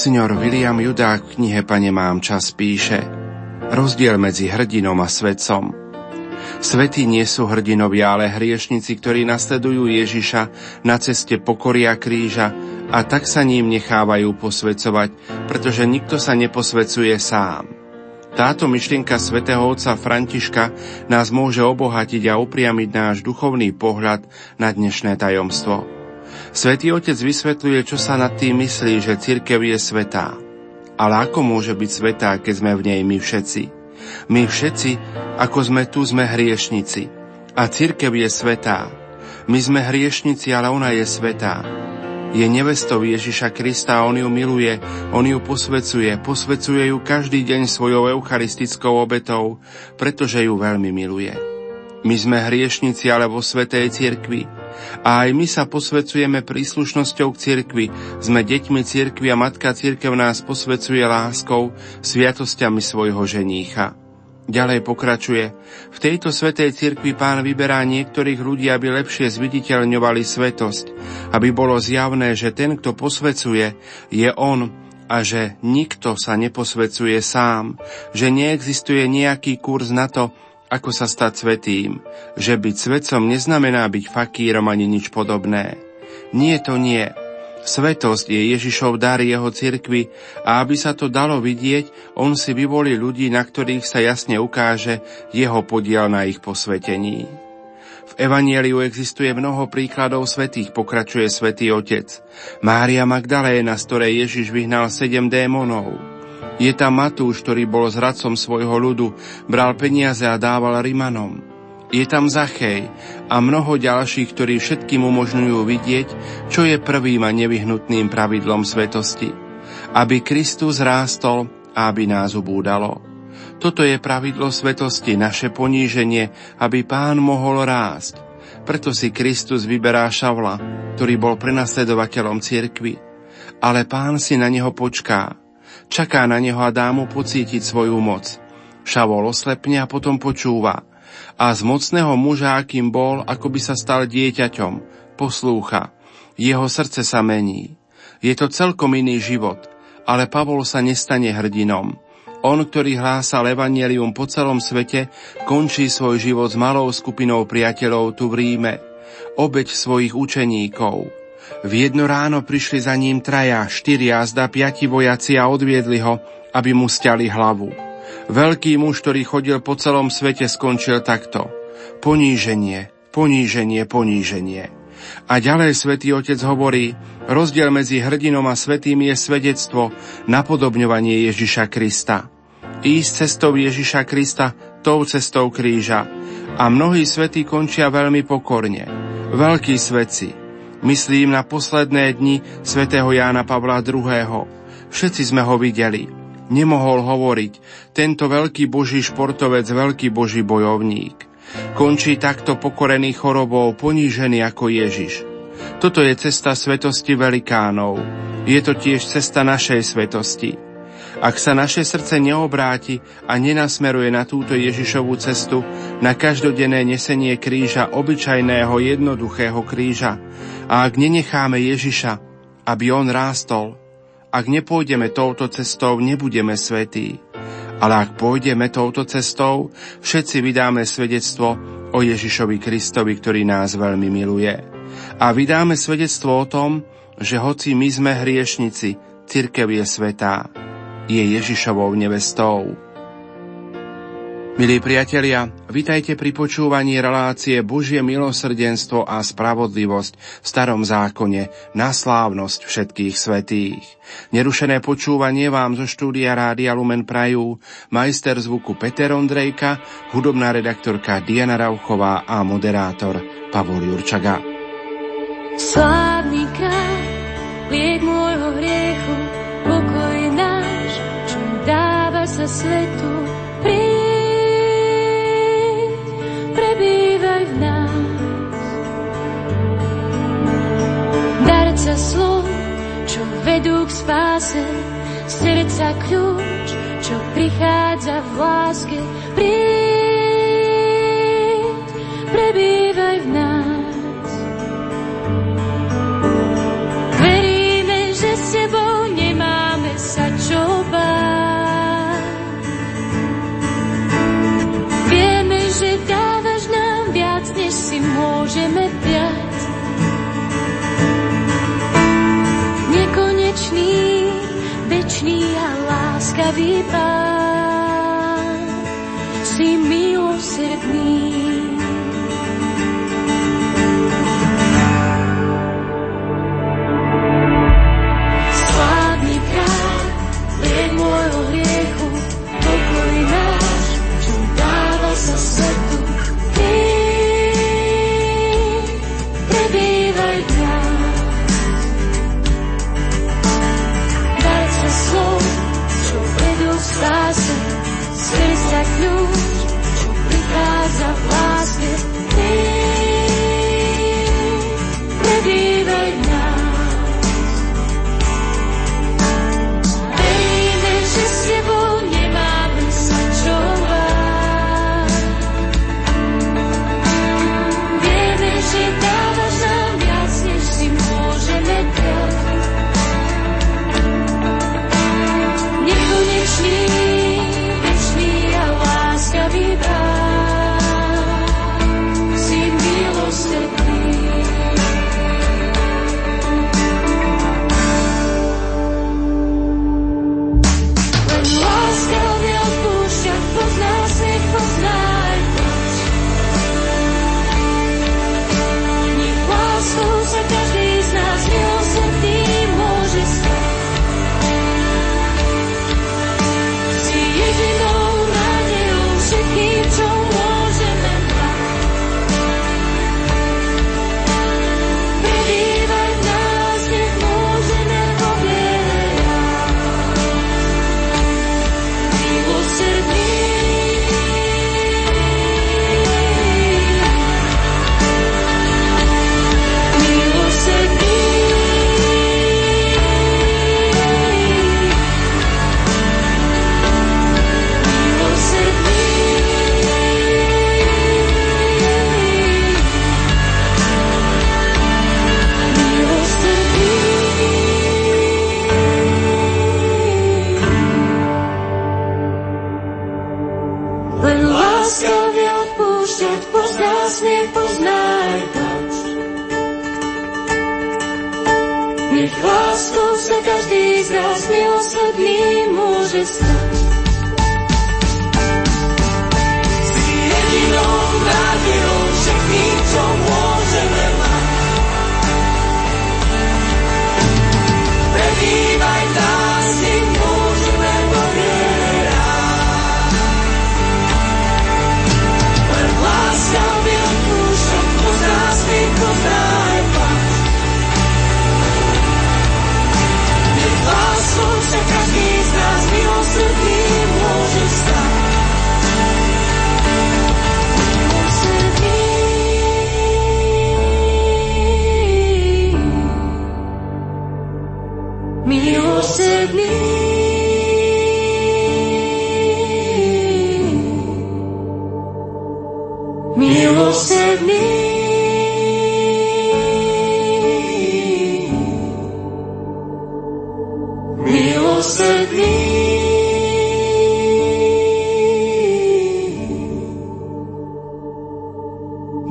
Monsignor William Judák v knihe Pane mám čas píše Rozdiel medzi hrdinom a svetcom. Svetí nie sú hrdinovia, ale hriešnici, ktorí nasledujú Ježiša na ceste pokoria kríža a tak sa ním nechávajú posvecovať, pretože nikto sa neposvecuje sám. Táto myšlienka svätého otca Františka nás môže obohatiť a upriamiť náš duchovný pohľad na dnešné tajomstvo. Svetý otec vysvetľuje, čo sa nad tým myslí, že cirkev je svetá. Ale ako môže byť svetá, keď sme v nej my všetci? My všetci, ako sme tu, sme hriešnici. A cirkev je svetá. My sme hriešnici, ale ona je svetá. Je nevestou Ježiša Krista on ju miluje, on ju posvecuje, posvecuje ju každý deň svojou eucharistickou obetou, pretože ju veľmi miluje. My sme hriešnici, ale vo Svetej cirkvi. A aj my sa posvecujeme príslušnosťou k cirkvi. Sme deťmi cirkvi a Matka cirkev nás posvecuje láskou, sviatosťami svojho ženícha. Ďalej pokračuje. V tejto svetej cirkvi pán vyberá niektorých ľudí, aby lepšie zviditeľňovali svetosť, aby bolo zjavné, že ten, kto posvecuje, je on a že nikto sa neposvecuje sám, že neexistuje nejaký kurz na to, ako sa stať svetým, že byť svetcom neznamená byť fakírom ani nič podobné. Nie to nie. Svetosť je Ježišov dar jeho cirkvi a aby sa to dalo vidieť, on si vyvolí ľudí, na ktorých sa jasne ukáže jeho podiel na ich posvetení. V Evanieliu existuje mnoho príkladov svetých, pokračuje svätý Otec. Mária Magdaléna, z ktorej Ježiš vyhnal sedem démonov. Je tam Matúš, ktorý bol zradcom svojho ľudu, bral peniaze a dával Rimanom. Je tam Zachej a mnoho ďalších, ktorí všetkým umožňujú vidieť, čo je prvým a nevyhnutným pravidlom svetosti. Aby Kristus rástol a aby nás ubúdalo. Toto je pravidlo svetosti, naše poníženie, aby pán mohol rásť. Preto si Kristus vyberá Šavla, ktorý bol prenasledovateľom cirkvy. Ale pán si na neho počká. Čaká na neho a dá mu pocítiť svoju moc. Šavol oslepne a potom počúva – a z mocného muža, akým bol, ako by sa stal dieťaťom, poslúcha. Jeho srdce sa mení. Je to celkom iný život, ale Pavol sa nestane hrdinom. On, ktorý hlásal evanelium po celom svete, končí svoj život s malou skupinou priateľov tu v Ríme. Obeď svojich učeníkov. V jedno ráno prišli za ním traja, štyri a zda piati vojaci a odviedli ho, aby mu stiali hlavu. Veľký muž, ktorý chodil po celom svete, skončil takto. Poníženie, poníženie, poníženie. A ďalej svätý Otec hovorí, rozdiel medzi hrdinom a svetým je svedectvo, napodobňovanie Ježiša Krista. Ísť cestou Ježiša Krista, tou cestou kríža. A mnohí svetí končia veľmi pokorne. Veľkí svetci. Myslím na posledné dni svätého Jána Pavla II. Všetci sme ho videli nemohol hovoriť. Tento veľký boží športovec, veľký boží bojovník. Končí takto pokorený chorobou, ponížený ako Ježiš. Toto je cesta svetosti velikánov. Je to tiež cesta našej svetosti. Ak sa naše srdce neobráti a nenasmeruje na túto Ježišovú cestu, na každodenné nesenie kríža, obyčajného jednoduchého kríža, a ak nenecháme Ježiša, aby on rástol, ak nepôjdeme touto cestou, nebudeme svetí. Ale ak pôjdeme touto cestou, všetci vydáme svedectvo o Ježišovi Kristovi, ktorý nás veľmi miluje. A vydáme svedectvo o tom, že hoci my sme hriešnici, cirkev je svetá, je Ježišovou nevestou. Milí priatelia, vitajte pri počúvaní relácie Božie milosrdenstvo a spravodlivosť v starom zákone na slávnosť všetkých svetých. Nerušené počúvanie vám zo štúdia Rádia Lumen Prajú, majster zvuku Peter Ondrejka, hudobná redaktorka Diana Rauchová a moderátor Pavol Jurčaga. Slávny kráľ, liek môjho hriechu, pokoj náš, čo dáva sa svetu, srdca slov, čo vedú k spáse, srdca kľúč, čo prichádza v láske. Príď, prebývaj v nás. Veríme, že s tebou nemáme sa čo báť. Vieme, že dávaš nám viac, než si môžeme dať. večný, večný a láskavý Pán. Si milosrdný, milosrdný.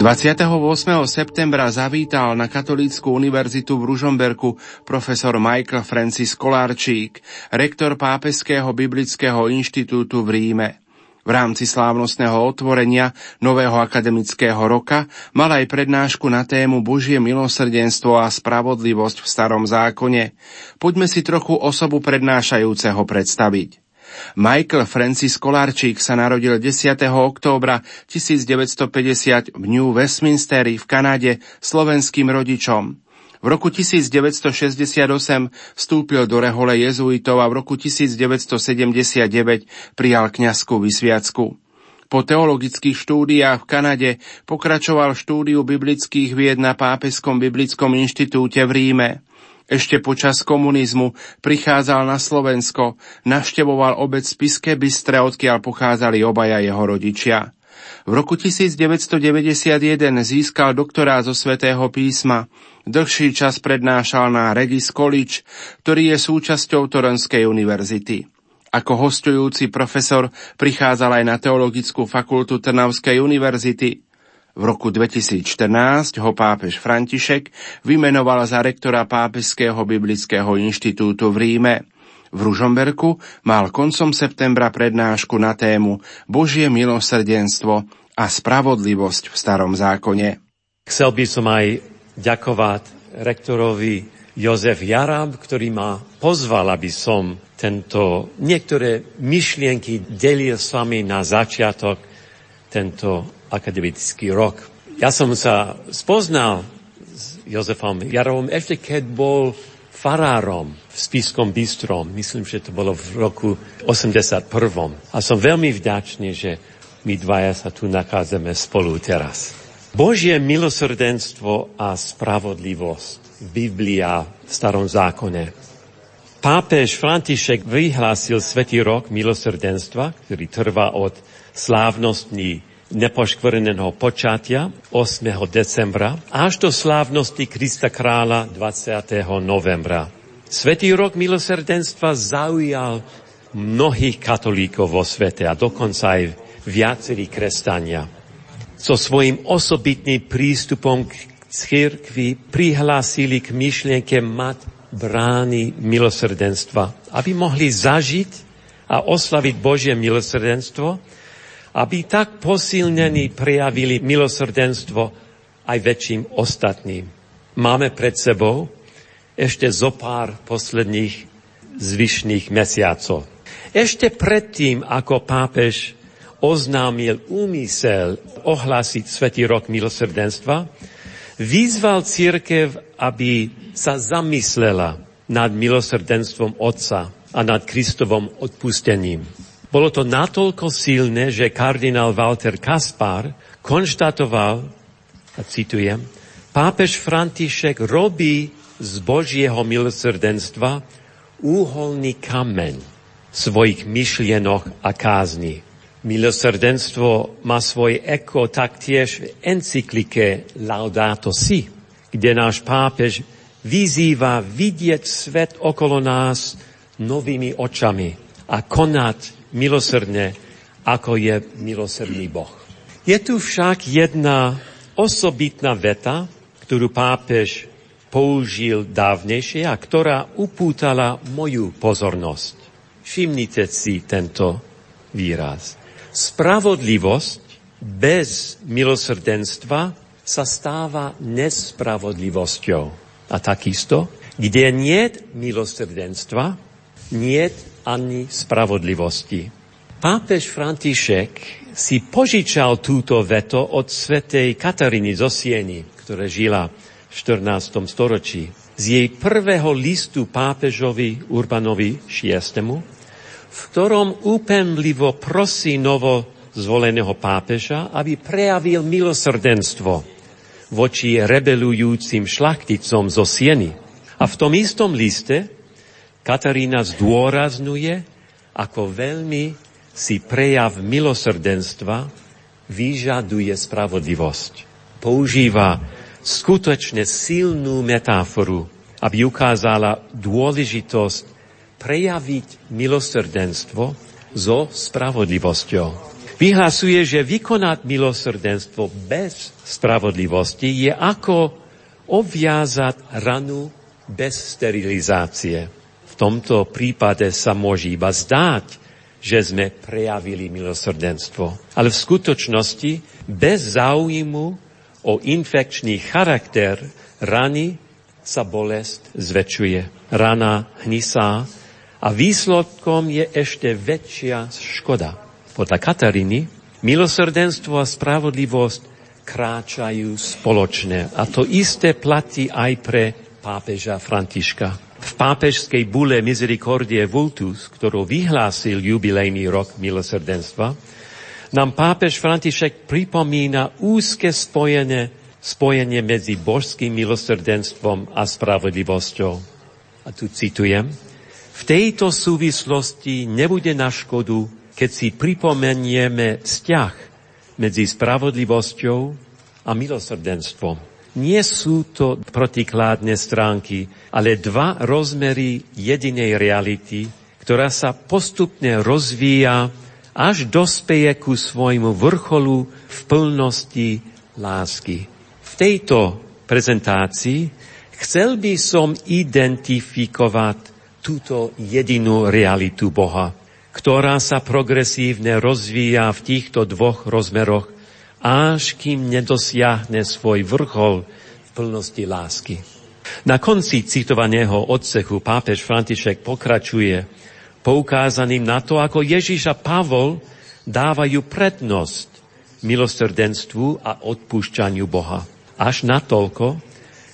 28. septembra zavítal na Katolícku univerzitu v Ružomberku profesor Michael Francis Kolárčík, rektor Pápeského biblického inštitútu v Ríme. V rámci slávnostného otvorenia nového akademického roka mal aj prednášku na tému Božie milosrdenstvo a spravodlivosť v starom zákone. Poďme si trochu osobu prednášajúceho predstaviť. Michael Francis Kolarčík sa narodil 10. októbra 1950 v New Westminsteri v Kanade slovenským rodičom. V roku 1968 vstúpil do rehole jezuitov a v roku 1979 prijal kňazskú vysviacku. Po teologických štúdiách v Kanade pokračoval štúdiu biblických vied na Pápeskom biblickom inštitúte v Ríme. Ešte počas komunizmu prichádzal na Slovensko, navštevoval obec Spiske Bystre, odkiaľ pochádzali obaja jeho rodičia. V roku 1991 získal doktorát zo svätého písma. Dlhší čas prednášal na Regis College, ktorý je súčasťou Toronskej univerzity. Ako hostujúci profesor prichádzal aj na Teologickú fakultu Trnavskej univerzity. V roku 2014 ho pápež František vymenoval za rektora Pápežského biblického inštitútu v Ríme. V Ružomberku mal koncom septembra prednášku na tému Božie milosrdenstvo a spravodlivosť v starom zákone. Chcel by som aj ďakovať rektorovi Jozef Jarab, ktorý ma pozval, aby som tento niektoré myšlienky delil s vami na začiatok tento akademický rok. Ja som sa spoznal s Jozefom Jarovom ešte keď bol farárom v Spiskom Bystrom. Myslím, že to bolo v roku 81. A som veľmi vďačný, že my dvaja sa tu nachádzame spolu teraz. Božie milosrdenstvo a spravodlivosť. Biblia v starom zákone. Pápež František vyhlásil Svetý rok milosrdenstva, ktorý trvá od slávnostní nepoškvrneného počatia 8. decembra až do slávnosti Krista kráľa 20. novembra. Svetý rok milosrdenstva zaujal mnohých katolíkov vo svete a dokonca aj viacerí kresťania. So svojím osobitným prístupom k církvi prihlásili k myšlienke mať brány milosrdenstva, aby mohli zažiť a oslaviť Božie milosrdenstvo aby tak posilnení prejavili milosrdenstvo aj väčším ostatným. Máme pred sebou ešte zo pár posledných zvyšných mesiacov. Ešte predtým, ako pápež oznámil úmysel ohlásiť Svetý rok milosrdenstva, vyzval církev, aby sa zamyslela nad milosrdenstvom Otca a nad Kristovom odpustením. Bolo to natoľko silné, že kardinál Walter Kaspar konštatoval, a citujem, pápež František robí z Božieho milosrdenstva úholný kameň svojich myšlienok a kázni. Milosrdenstvo má svoj eko taktiež v encyklike Laudato Si, kde náš pápež vyzýva vidieť svet okolo nás novými očami a konať milosrdne, ako je milosrdný Boh. Je tu však jedna osobitná veta, ktorú pápež použil dávnejšie a ktorá upútala moju pozornosť. Všimnite si tento výraz. Spravodlivosť bez milosrdenstva sa stáva nespravodlivosťou. A takisto, kde nie milosrdenstva, nie ani spravodlivosti. Pápež František si požičal túto veto od svetej Kataríny zo Sieny, ktorá žila v 14. storočí. Z jej prvého listu pápežovi Urbanovi VI, v ktorom úpenlivo prosí novo zvoleného pápeža, aby prejavil milosrdenstvo voči rebelujúcim šlachticom zo Sieny. A v tom istom liste Katarína zdôrazňuje, ako veľmi si prejav milosrdenstva vyžaduje spravodlivosť. Používa skutočne silnú metaforu, aby ukázala dôležitosť prejaviť milosrdenstvo so spravodlivosťou. Vyhlasuje, že vykonať milosrdenstvo bez spravodlivosti je ako obviazať ranu bez sterilizácie tomto prípade sa môže iba zdáť, že sme prejavili milosrdenstvo. Ale v skutočnosti bez záujmu o infekčný charakter rany sa bolest zväčšuje. Rana hnisá a výsledkom je ešte väčšia škoda. Podľa Kataríny milosrdenstvo a spravodlivosť kráčajú spoločne. A to isté platí aj pre pápeža Františka v pápežskej bule Misericordie Vultus, ktorú vyhlásil jubilejný rok milosrdenstva, nám pápež František pripomína úzke spojené, spojenie medzi božským milosrdenstvom a spravodlivosťou. A tu citujem. V tejto súvislosti nebude na škodu, keď si pripomenieme vzťah medzi spravodlivosťou a milosrdenstvom. Nie sú to protikládne stránky, ale dva rozmery jedinej reality, ktorá sa postupne rozvíja, až dospeje ku svojmu vrcholu v plnosti lásky. V tejto prezentácii chcel by som identifikovať túto jedinú realitu Boha, ktorá sa progresívne rozvíja v týchto dvoch rozmeroch, až kým nedosiahne svoj vrchol v plnosti lásky. Na konci citovaného odsechu pápež František pokračuje poukázaným na to, ako Ježiš a Pavol dávajú prednosť milosrdenstvu a odpúšťaniu Boha. Až natoľko,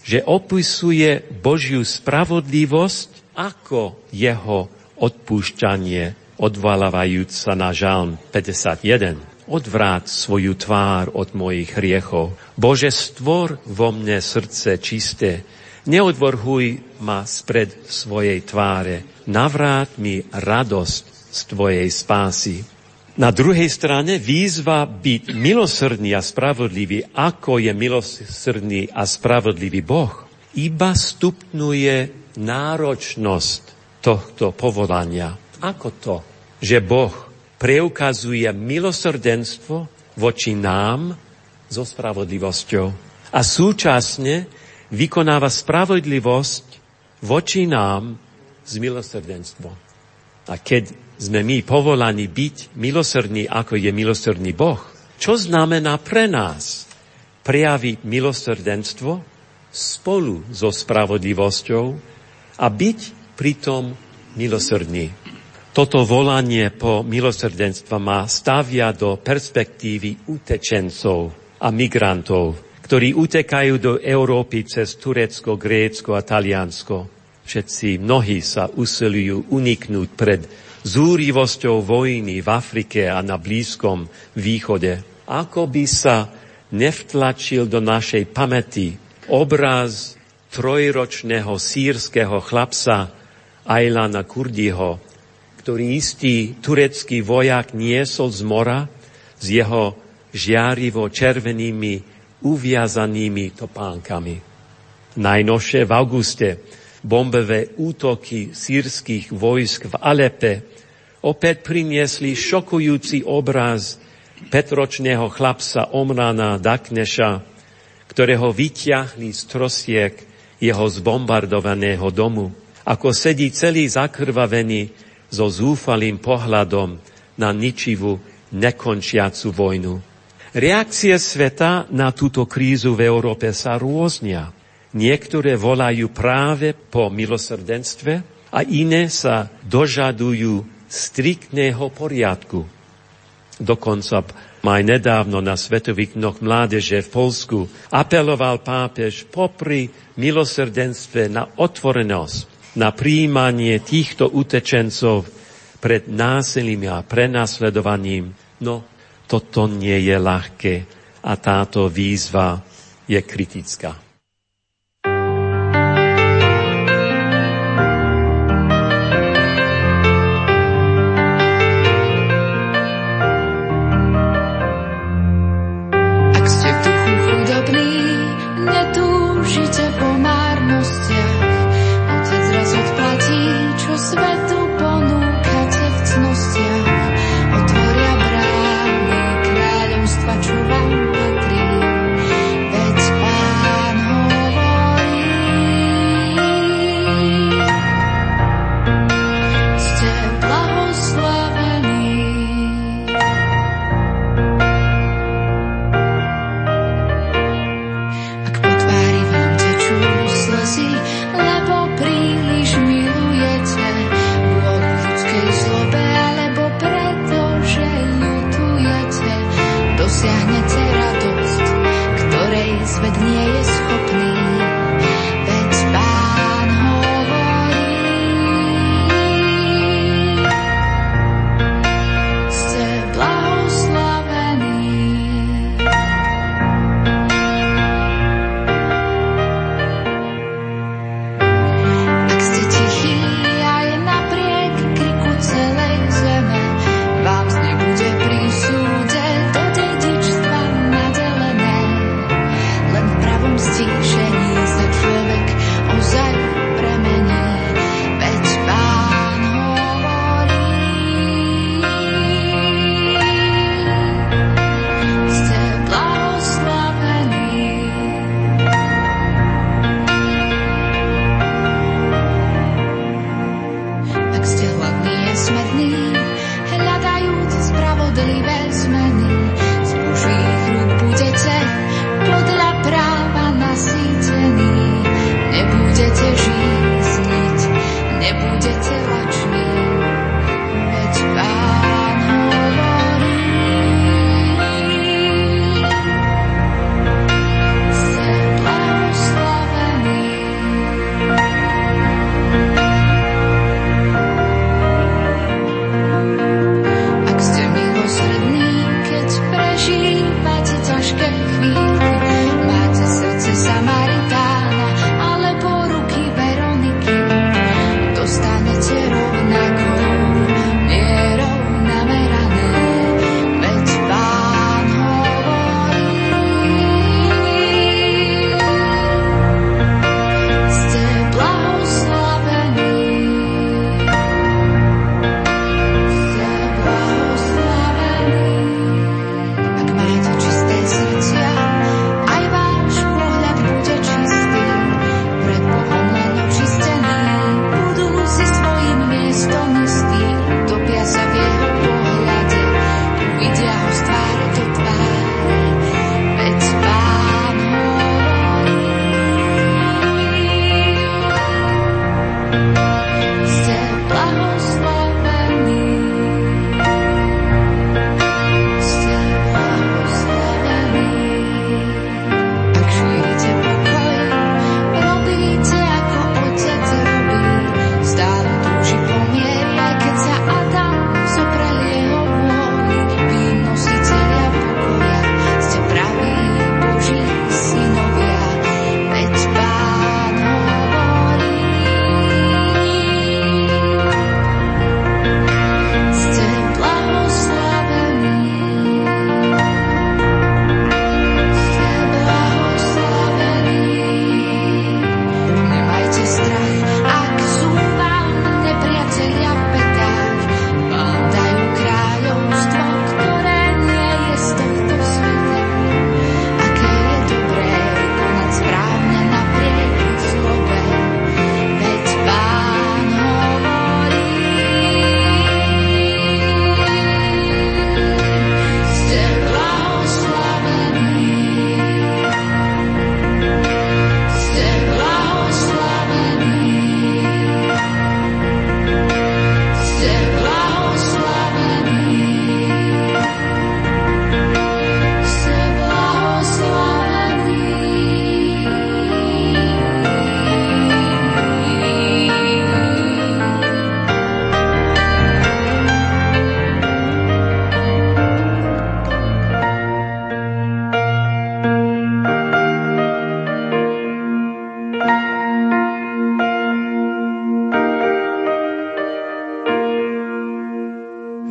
že opisuje Božiu spravodlivosť ako jeho odpúšťanie, odvalávajúc sa na žalm 51 odvrát svoju tvár od mojich hriechov. Bože, stvor vo mne srdce čisté, neodvorhuj ma spred svojej tváre, navrát mi radosť z tvojej spásy. Na druhej strane výzva byť milosrdný a spravodlivý, ako je milosrdný a spravodlivý Boh, iba stupňuje náročnosť tohto povolania. Ako to, že Boh preukazuje milosrdenstvo voči nám so spravodlivosťou a súčasne vykonáva spravodlivosť voči nám s milosrdenstvom. A keď sme my povolaní byť milosrdní, ako je milosrdný Boh. Čo znamená pre nás prejaviť milosrdenstvo spolu so spravodlivosťou a byť pritom milosrdný. Toto volanie po milosrdenstva má stavia do perspektívy utečencov a migrantov, ktorí utekajú do Európy cez Turecko, Grécko a Taliansko. Všetci mnohí sa usilujú uniknúť pred zúrivosťou vojny v Afrike a na Blízkom východe. Ako by sa nevtlačil do našej pamäti obraz trojročného sírskeho chlapca Ajlana Kurdiho, ktorý istý turecký vojak niesol z mora s jeho žiarivo červenými uviazanými topánkami. Najnovšie v auguste bombové útoky sírskych vojsk v Alepe opäť priniesli šokujúci obraz petročného chlapca Omrana Dakneša, ktorého vyťahli z trosiek jeho zbombardovaného domu. Ako sedí celý zakrvavený so zúfalým pohľadom na ničivú, nekončiacu vojnu. Reakcie sveta na túto krízu v Európe sa rôznia. Niektoré volajú práve po milosrdenstve a iné sa dožadujú striktného poriadku. Dokonca aj nedávno na Svetových dnoch mládeže v Polsku apeloval pápež popri milosrdenstve na otvorenosť, na príjmanie týchto utečencov pred násilím a prenasledovaním. No, toto nie je ľahké a táto výzva je kritická.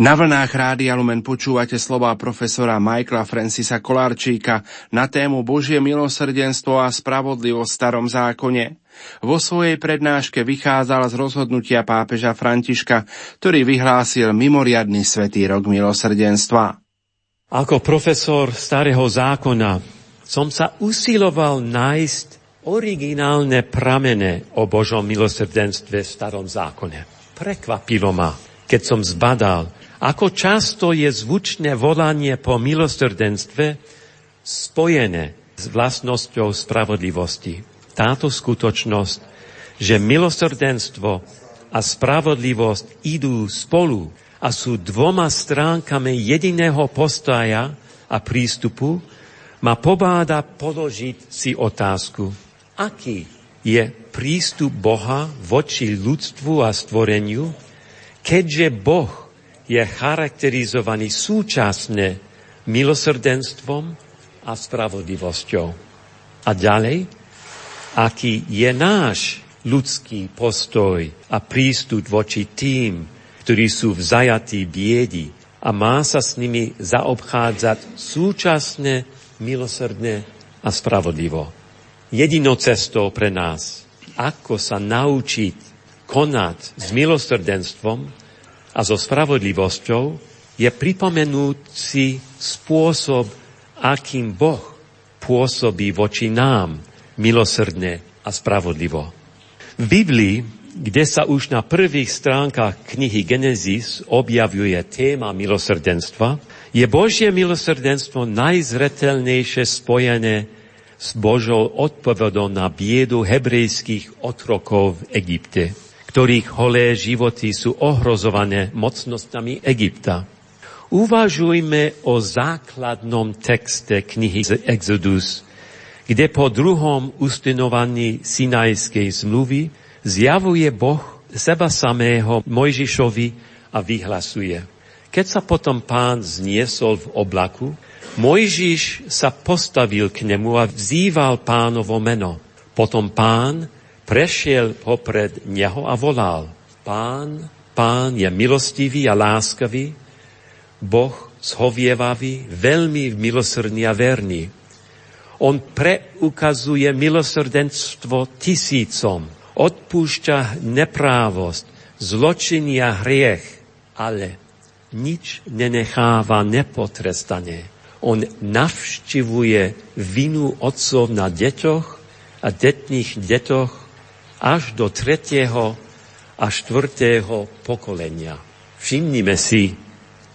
Na vlnách Rádia Lumen počúvate slova profesora Michaela Francisa Kolárčíka na tému Božie milosrdenstvo a spravodlivosť v starom zákone. Vo svojej prednáške vychádzal z rozhodnutia pápeža Františka, ktorý vyhlásil mimoriadný svetý rok milosrdenstva. Ako profesor starého zákona som sa usiloval nájsť originálne pramene o Božom milosrdenstve v starom zákone. Prekvapilo ma, keď som zbadal, ako často je zvučné volanie po milosrdenstve spojené s vlastnosťou spravodlivosti. Táto skutočnosť, že milosrdenstvo a spravodlivosť idú spolu a sú dvoma stránkami jediného postoja a prístupu, ma pobáda položiť si otázku, aký je prístup Boha voči ľudstvu a stvoreniu, keďže Boh je charakterizovaný súčasne milosrdenstvom a spravodlivosťou. A ďalej, aký je náš ľudský postoj a prístup voči tým, ktorí sú v zajatí biedi a má sa s nimi zaobchádzať súčasne, milosrdne a spravodlivo. Jedinou cestou pre nás, ako sa naučiť konať s milosrdenstvom, a so spravodlivosťou je pripomenúť si spôsob, akým Boh pôsobí voči nám milosrdne a spravodlivo. V Biblii, kde sa už na prvých stránkach knihy Genesis objavuje téma milosrdenstva, je Božie milosrdenstvo najzretelnejšie spojené s Božou odpovedou na biedu hebrejských otrokov v Egypte ktorých holé životy sú ohrozované mocnostami Egypta. Uvažujme o základnom texte knihy Exodus, kde po druhom ustinovaní Sinajskej zmluvy zjavuje Boh seba samého Mojžišovi a vyhlasuje. Keď sa potom pán zniesol v oblaku, Mojžiš sa postavil k nemu a vzýval pánovo meno. Potom pán prešiel popred neho a volal, Pán, Pán je milostivý a láskavý, Boh zhovievavý, veľmi milosrdný a verný. On preukazuje milosrdenstvo tisícom, odpúšťa neprávosť, zločiny a hriech, ale nič nenecháva nepotrestané. On navštivuje vinu otcov na deťoch a detných detoch až do tretieho a štvrtého pokolenia. Všimnime si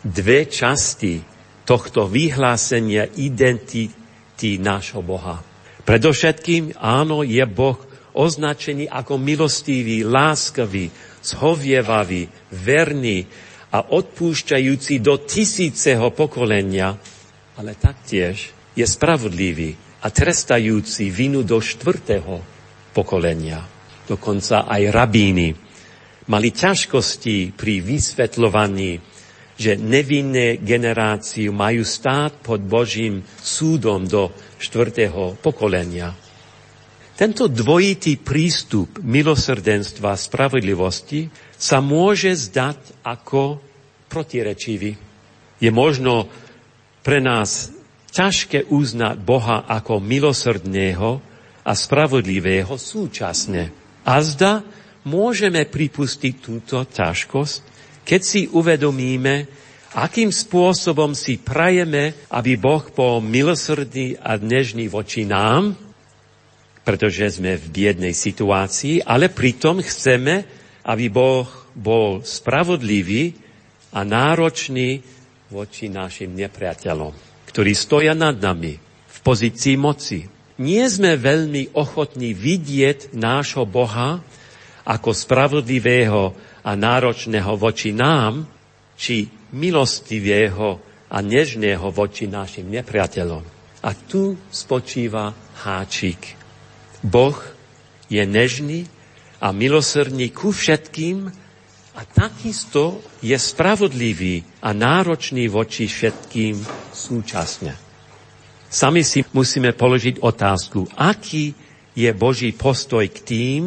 dve časti tohto vyhlásenia identity nášho Boha. Predovšetkým, áno, je Boh označený ako milostivý, láskavý, zhovievavý, verný a odpúšťajúci do tisíceho pokolenia, ale taktiež je spravodlivý a trestajúci vinu do štvrtého pokolenia dokonca aj rabíny, mali ťažkosti pri vysvetľovaní, že nevinné generáciu majú stáť pod Božím súdom do štvrtého pokolenia. Tento dvojitý prístup milosrdenstva a spravodlivosti sa môže zdať ako protirečivý. Je možno pre nás ťažké uznať Boha ako milosrdného a spravodlivého súčasne. A zda môžeme pripustiť túto ťažkosť, keď si uvedomíme, akým spôsobom si prajeme, aby Boh bol milosrdný a dnežný voči nám, pretože sme v biednej situácii, ale pritom chceme, aby Boh bol spravodlivý a náročný voči našim nepriateľom, ktorí stoja nad nami v pozícii moci nie sme veľmi ochotní vidieť nášho Boha ako spravodlivého a náročného voči nám, či milostivého a nežného voči našim nepriateľom. A tu spočíva háčik. Boh je nežný a milosrdný ku všetkým a takisto je spravodlivý a náročný voči všetkým súčasne. Sami si musíme položiť otázku, aký je Boží postoj k tým,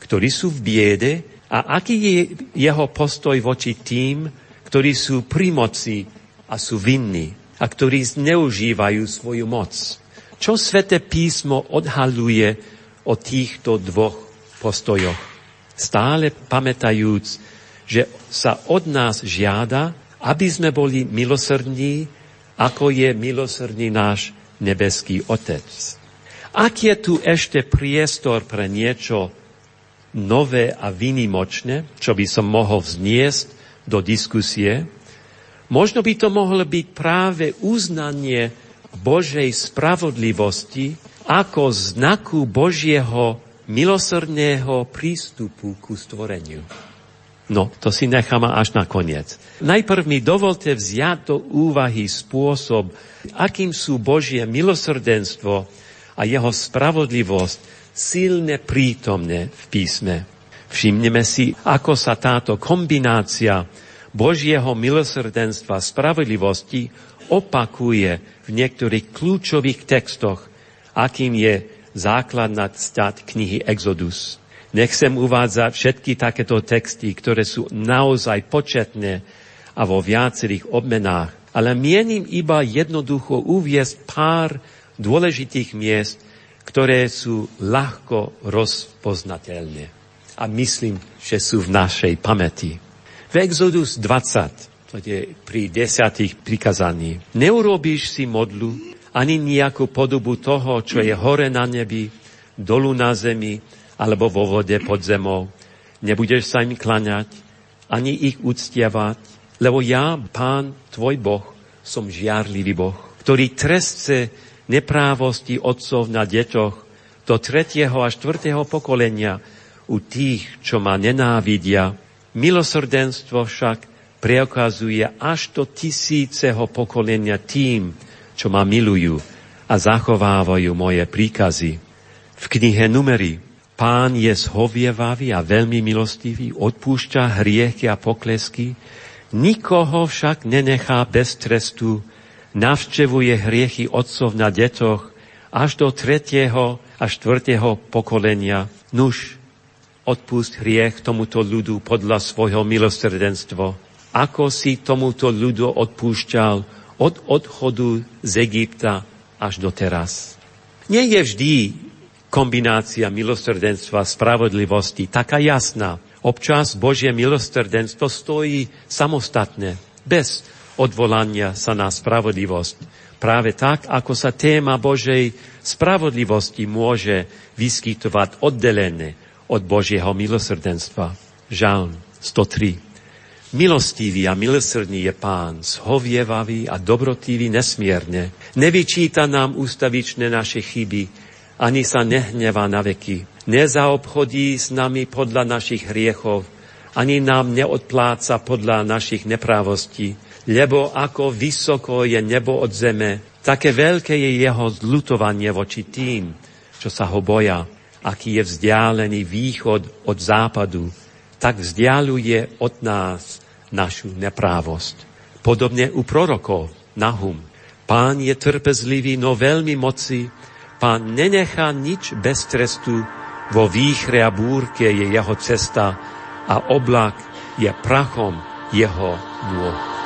ktorí sú v biede a aký je jeho postoj voči tým, ktorí sú pri moci a sú vinní a ktorí zneužívajú svoju moc. Čo Svete písmo odhaluje o týchto dvoch postojoch? Stále pamätajúc, že sa od nás žiada, aby sme boli milosrdní, ako je milosrdný náš nebeský Otec. Ak je tu ešte priestor pre niečo nové a vynimočné, čo by som mohol vzniesť do diskusie, možno by to mohlo byť práve uznanie Božej spravodlivosti ako znaku Božieho milosrdného prístupu ku stvoreniu. No, to si necháme až na koniec. Najprv mi dovolte vziať do úvahy spôsob, akým sú Božie milosrdenstvo a jeho spravodlivosť silne prítomné v písme. Všimneme si, ako sa táto kombinácia Božieho milosrdenstva a spravodlivosti opakuje v niektorých kľúčových textoch, akým je základná cťat knihy Exodus. Nechcem uvádzať všetky takéto texty, ktoré sú naozaj početné a vo viacerých obmenách, ale mienim iba jednoducho uviesť pár dôležitých miest, ktoré sú ľahko rozpoznateľné. A myslím, že sú v našej pamäti. V Exodus 20, to je pri desiatých prikazaní, neurobíš si modlu ani nejakú podobu toho, čo je hore na nebi, dolu na zemi, alebo vo vode pod zemou. Nebudeš sa im klaňať, ani ich uctievať, lebo ja, pán, tvoj Boh, som žiarlivý Boh, ktorý trestce neprávosti otcov na deťoch do tretieho a štvrtého pokolenia u tých, čo ma nenávidia. Milosrdenstvo však preukazuje až do tisíceho pokolenia tým, čo ma milujú a zachovávajú moje príkazy. V knihe Numery Pán je zhovievavý a veľmi milostivý, odpúšťa hriechy a poklesky, nikoho však nenechá bez trestu, navštevuje hriechy otcov na detoch až do tretieho a štvrtého pokolenia. Nuž, odpust hriech tomuto ľudu podľa svojho milosrdenstva. Ako si tomuto ľudu odpúšťal od odchodu z Egypta až do teraz. Nie je vždy kombinácia milosrdenstva a spravodlivosti taká jasná. Občas Božie milosrdenstvo stojí samostatne, bez odvolania sa na spravodlivosť. Práve tak, ako sa téma Božej spravodlivosti môže vyskytovať oddelené od Božieho milosrdenstva. Žalm 103. Milostivý a milosrdný je pán, zhovievavý a dobrotivý nesmierne. Nevyčíta nám ústavičné naše chyby, ani sa nehnevá na veky. Nezaobchodí s nami podľa našich hriechov, ani nám neodpláca podľa našich neprávostí lebo ako vysoko je nebo od zeme, také veľké je jeho zlutovanie voči tým, čo sa ho boja. Aký je vzdialený východ od západu, tak vzdialuje od nás našu neprávosť. Podobne u prorokov, Nahum. Pán je trpezlivý, no veľmi moci. Pán nenechá nič bez trestu. Vo výchre a búrke je jeho cesta a oblak je prachom jeho nôh.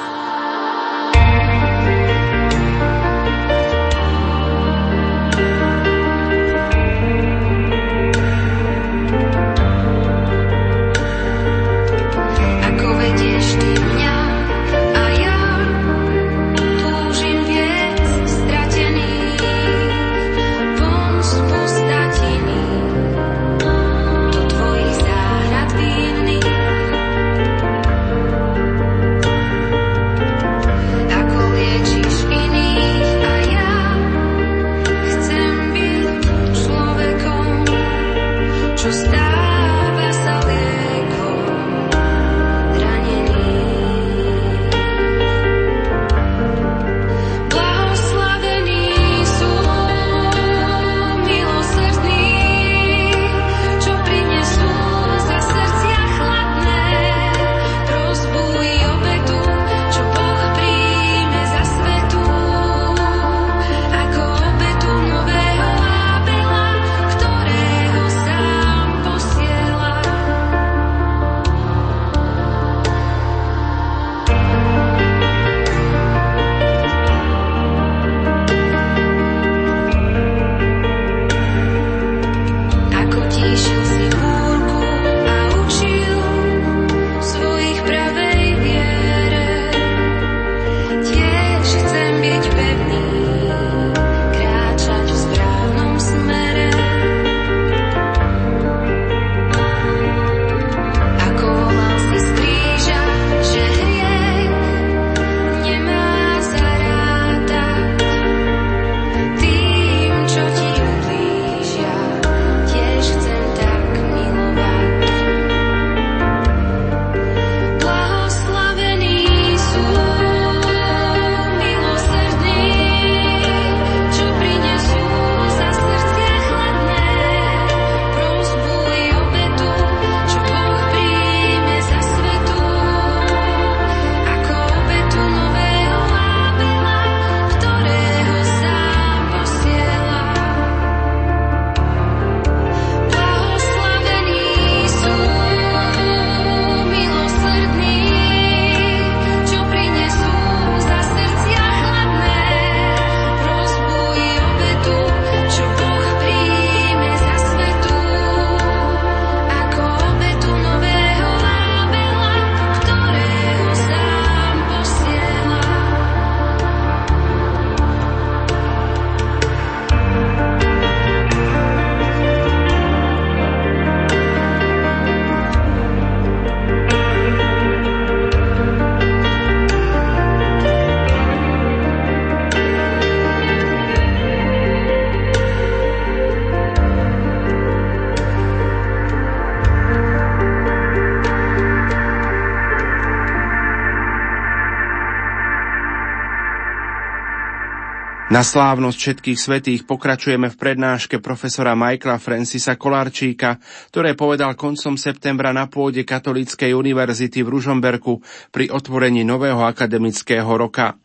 Na slávnosť všetkých svetých pokračujeme v prednáške profesora Michaela Francisa Kolárčíka, ktoré povedal koncom septembra na pôde Katolíckej univerzity v Ružomberku pri otvorení nového akademického roka.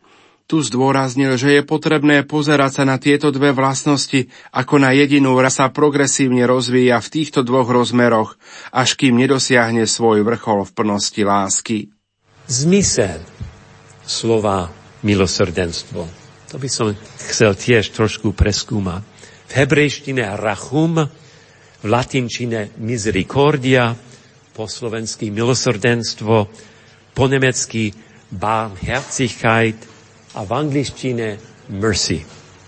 Tu zdôraznil, že je potrebné pozerať sa na tieto dve vlastnosti ako na jedinú sa progresívne rozvíja v týchto dvoch rozmeroch, až kým nedosiahne svoj vrchol v plnosti lásky. Zmysel slova milosrdenstvo to by som chcel tiež trošku preskúmať. V hebrejštine rachum, v latinčine misericordia, po slovensky milosrdenstvo, po nemecky Barmherzigkeit a v angličtine mercy.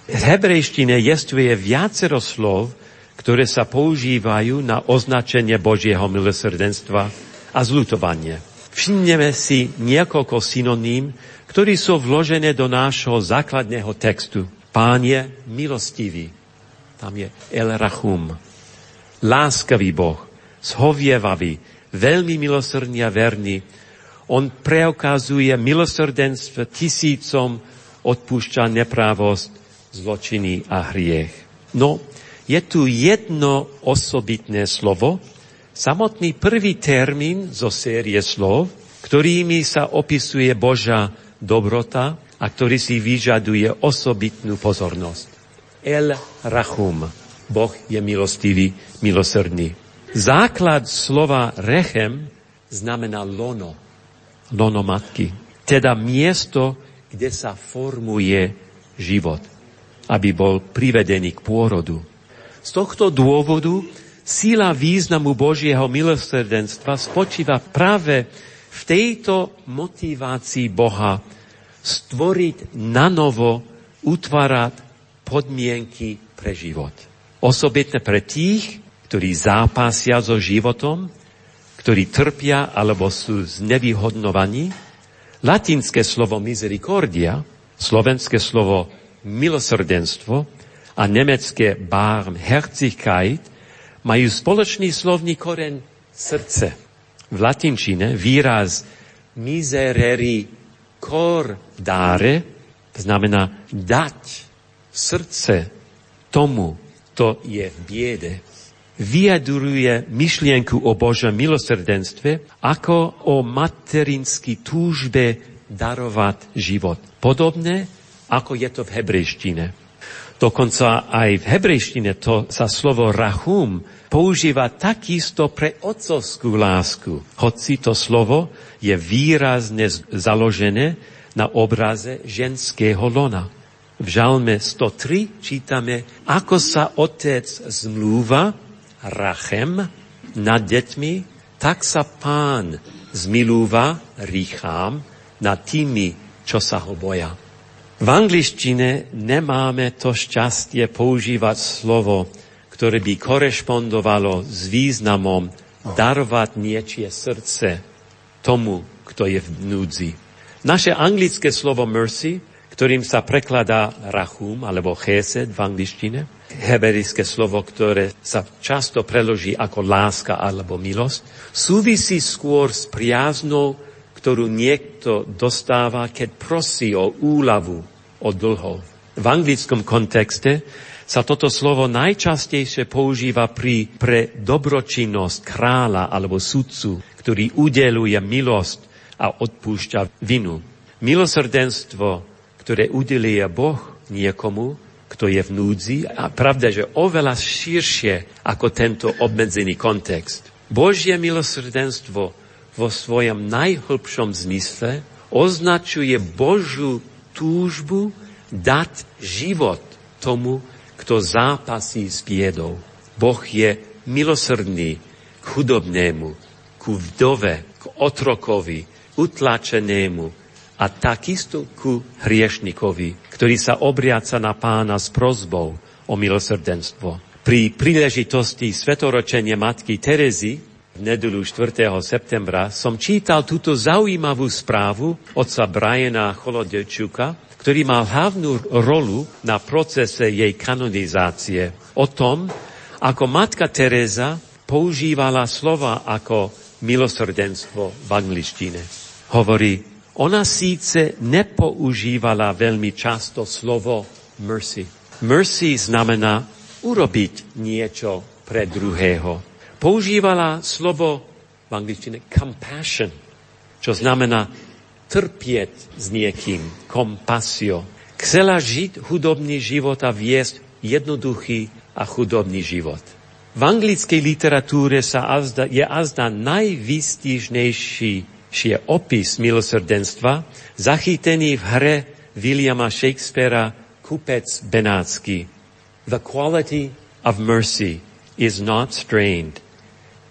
V hebrejštine jestuje viacero slov, ktoré sa používajú na označenie Božieho milosrdenstva a zlutovanie. Všimneme si niekoľko synoním, ktorí sú vložené do nášho základného textu. Pán je milostivý. Tam je El Rachum. Láskavý Boh, zhovievavý, veľmi milosrdný a verný. On preukazuje milosrdenstvo tisícom, odpúšťa neprávosť, zločiny a hriech. No, je tu jedno osobitné slovo, samotný prvý termín zo série slov, ktorými sa opisuje Boža dobrota a ktorý si vyžaduje osobitnú pozornosť. El Rachum. Boh je milostivý, milosrdný. Základ slova rechem znamená lono. Lono matky. Teda miesto, kde sa formuje život, aby bol privedený k pôrodu. Z tohto dôvodu síla významu Božieho milosrdenstva spočíva práve v tejto motivácii Boha stvoriť na novo, utvárať podmienky pre život. Osobitne pre tých, ktorí zápasia so životom, ktorí trpia alebo sú znevýhodnovaní. Latinské slovo misericordia, slovenské slovo milosrdenstvo a nemecké Barmherzigkeit majú spoločný slovný koren srdce v latinčine výraz misereri cor dare znamená dať srdce tomu, to je v biede. Vyjadruje myšlienku o Božom milosrdenstve ako o materinský túžbe darovať život. Podobne, ako je to v hebrejštine. Dokonca aj v hebrejštine to sa slovo rahum používa takisto pre otcovskú lásku. Hoci to slovo je výrazne založené na obraze ženského lona. V žalme 103 čítame, ako sa otec zmlúva, rachem, nad deťmi, tak sa pán zmilúva, rýchám, nad tými, čo sa ho boja. V angličtine nemáme to šťastie používať slovo ktoré by korešpondovalo s významom darovať niečie srdce tomu, kto je v núdzi. Naše anglické slovo mercy, ktorým sa prekladá rachum alebo chesed v angličtine, heberijské slovo, ktoré sa často preloží ako láska alebo milosť, súvisí skôr s priaznou, ktorú niekto dostáva, keď prosí o úľavu, o dlhov. V anglickom kontexte sa toto slovo najčastejšie používa pri, pre dobročinnosť kráľa alebo sudcu, ktorý udeluje milosť a odpúšťa vinu. Milosrdenstvo, ktoré udeluje Boh niekomu, kto je v núdzi, a pravda, že oveľa širšie ako tento obmedzený kontext. Božie milosrdenstvo vo svojom najhlbšom zmysle označuje Božú túžbu dať život tomu, kto zápasí s biedou. Boh je milosrdný k chudobnému, ku vdove, k otrokovi, utlačenému a takisto ku hriešnikovi, ktorý sa obriaca na pána s prozbou o milosrdenstvo. Pri príležitosti svetoročenia matky Terezy nedelu 4. septembra som čítal túto zaujímavú správu otca Briana Cholodečuka, ktorý mal hlavnú rolu na procese jej kanonizácie. O tom, ako matka Teresa používala slova ako milosrdenstvo v angličtine. Hovorí, ona síce nepoužívala veľmi často slovo mercy. Mercy znamená urobiť niečo pre druhého. Používala slovo v angličtine compassion, čo znamená trpieť s niekým, kompasio. Chcela žiť hudobný život a viesť jednoduchý a chudobný život. V anglickej literatúre sa azda, je azda najvýstižnejší opis milosrdenstva, zachytený v hre Williama Shakespearea Kupec Benátsky. The quality of mercy is not strained.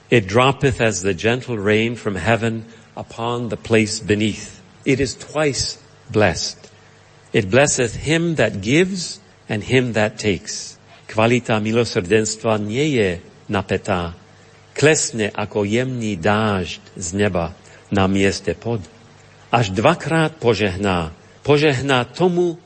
It droppeth as the gentle rain from heaven upon the place beneath. It is twice blessed. It blesseth him that gives and him that takes. Kvalita milosrdenstva nie je napetá. Klesne ako jemný dážď z neba na mieste pod. Až dvakrát požehná. Požehná tomu,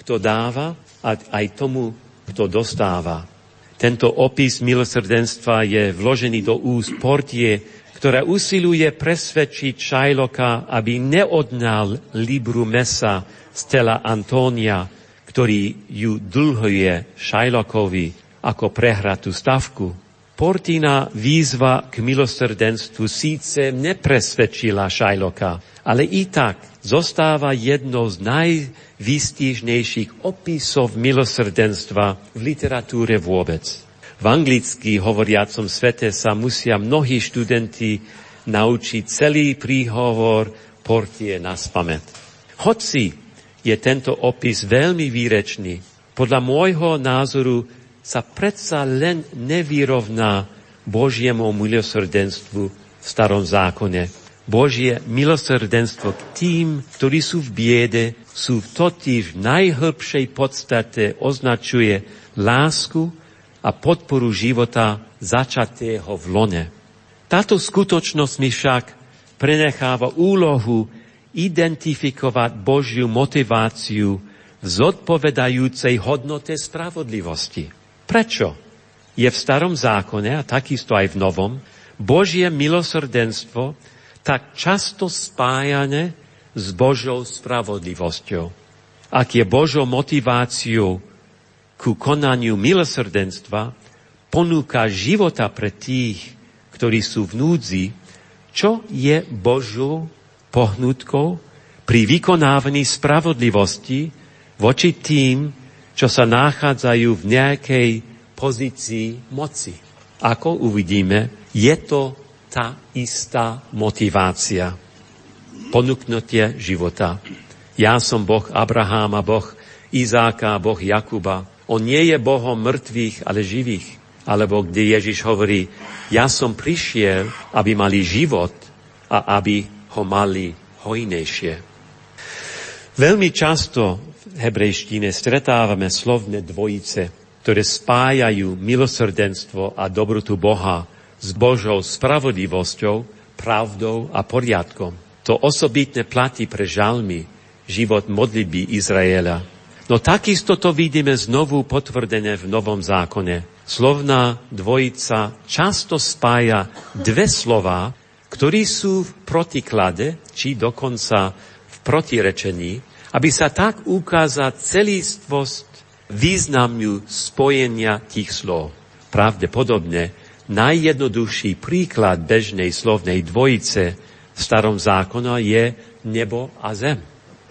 kto dáva a aj tomu, kto dostáva. Tento opis milosrdenstva je vložený do úst portie, ktorá usiluje presvedčiť Šajloka, aby neodnal libru mesa z tela Antónia, ktorý ju dlhuje Šajlokovi ako prehratú stavku. Portina výzva k milosrdenstvu síce nepresvedčila Šajloka, ale i tak zostáva jednou z najvýstižnejších opisov milosrdenstva v literatúre vôbec. V anglicky hovoriacom svete sa musia mnohí študenti naučiť celý príhovor portie na spamet. Hoci je tento opis veľmi výrečný, podľa môjho názoru sa predsa len nevyrovná Božiemu milosrdenstvu v starom zákone. Božie milosrdenstvo k tým, ktorí sú v biede, sú totiž v najhlbšej podstate označuje lásku a podporu života začatého v lone. Táto skutočnosť mi však prenecháva úlohu identifikovať Božiu motiváciu v zodpovedajúcej hodnote spravodlivosti. Prečo? Je v starom zákone a takisto aj v novom Božie milosrdenstvo tak často spájane s Božou spravodlivosťou. Ak je Božou motiváciou ku konaniu milosrdenstva, ponúka života pre tých, ktorí sú v núdzi, čo je Božou pohnutkou pri vykonávaní spravodlivosti voči tým, čo sa nachádzajú v nejakej pozícii moci. Ako uvidíme, je to tá istá motivácia. Ponúknutie života. Ja som Boh Abraháma, Boh Izáka, Boh Jakuba. On nie je Bohom mŕtvych, ale živých. Alebo kde Ježiš hovorí, ja som prišiel, aby mali život a aby ho mali hojnejšie. Veľmi často v hebrejštine stretávame slovné dvojice, ktoré spájajú milosrdenstvo a dobrotu Boha s Božou spravodlivosťou, pravdou a poriadkom. To osobitne platí pre žalmy, život modlitby Izraela. No takisto to vidíme znovu potvrdené v Novom zákone. Slovná dvojica často spája dve slova, ktorí sú v protiklade, či dokonca v protirečení, aby sa tak ukázala celistvosť významňu spojenia tých slov. Pravdepodobne Najjednoduchší príklad bežnej slovnej dvojice v starom zákona je nebo a zem.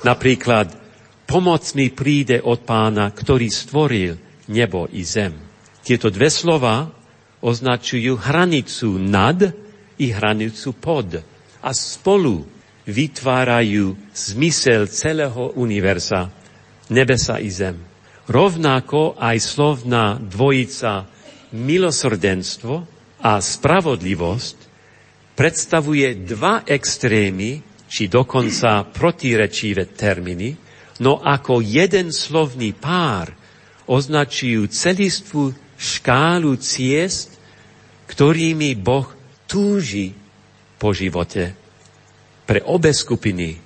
Napríklad, pomoc mi príde od pána, ktorý stvoril nebo i zem. Tieto dve slova označujú hranicu nad i hranicu pod a spolu vytvárajú zmysel celého univerza, nebesa i zem. Rovnako aj slovná dvojica milosrdenstvo a spravodlivosť predstavuje dva extrémy, či dokonca protirečivé termíny, no ako jeden slovný pár označujú celistvú škálu ciest, ktorými Boh túži po živote. Pre obe skupiny,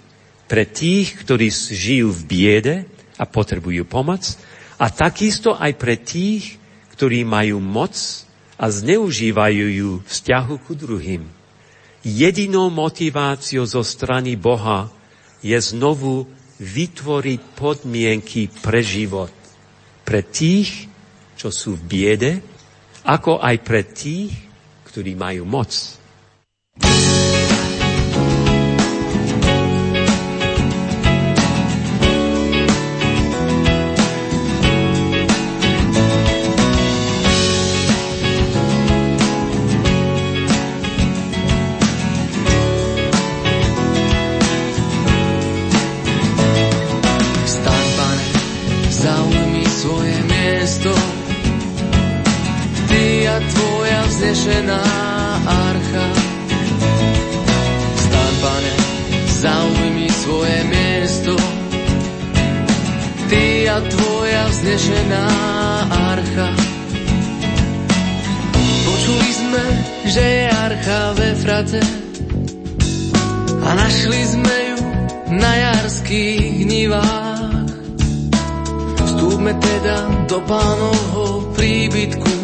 pre tých, ktorí žijú v biede a potrebujú pomoc, a takisto aj pre tých, ktorí majú moc a zneužívajú ju vzťahu ku druhým. Jedinou motiváciou zo strany Boha je znovu vytvoriť podmienky pre život. pre tých, čo sú v biede, ako aj pre tých, ktorí majú moc. Vznešená archa. Staň, pane, zaujmi svoje miesto. Ty a tvoja vznešená archa. Počuli sme, že je archa ve frate a našli sme ju na jarských hnivách. Vstúpme teda do pánovho príbytku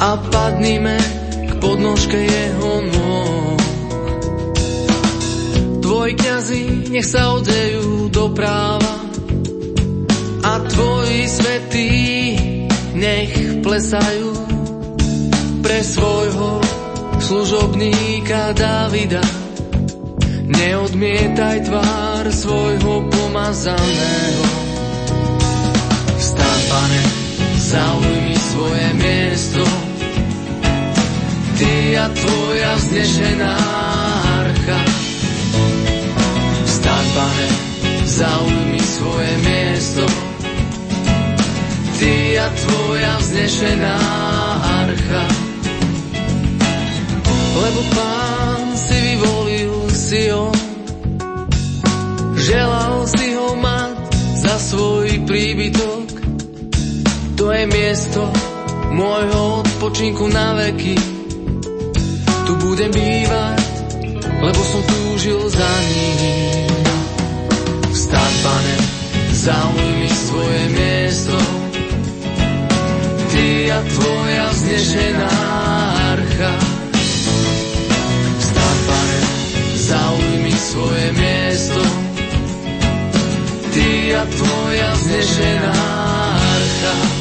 a padnime k podnožke jeho nôh. Tvoji kniazy nech sa odejú do práva a tvoji svetí nech plesajú pre svojho služobníka Davida. Neodmietaj tvár svojho pomazaného. Vstaň, pane, zaujmi svoje miesto ty a tvoja vznešená archa. Vstaň, pane, zaujmi svoje miesto. Ty a tvoja vznešená archa. Lebo pán si vyvolil si ho, želal si ho mať za svoj príbytok. To je miesto môjho odpočinku na veky tu budem bývať, lebo som túžil za ním. Vstaň, pane, zaujmi svoje miesto, ty a tvoja vznešená archa. Vstaň, pane, zaujmi svoje miesto, ty a tvoja vznešená archa.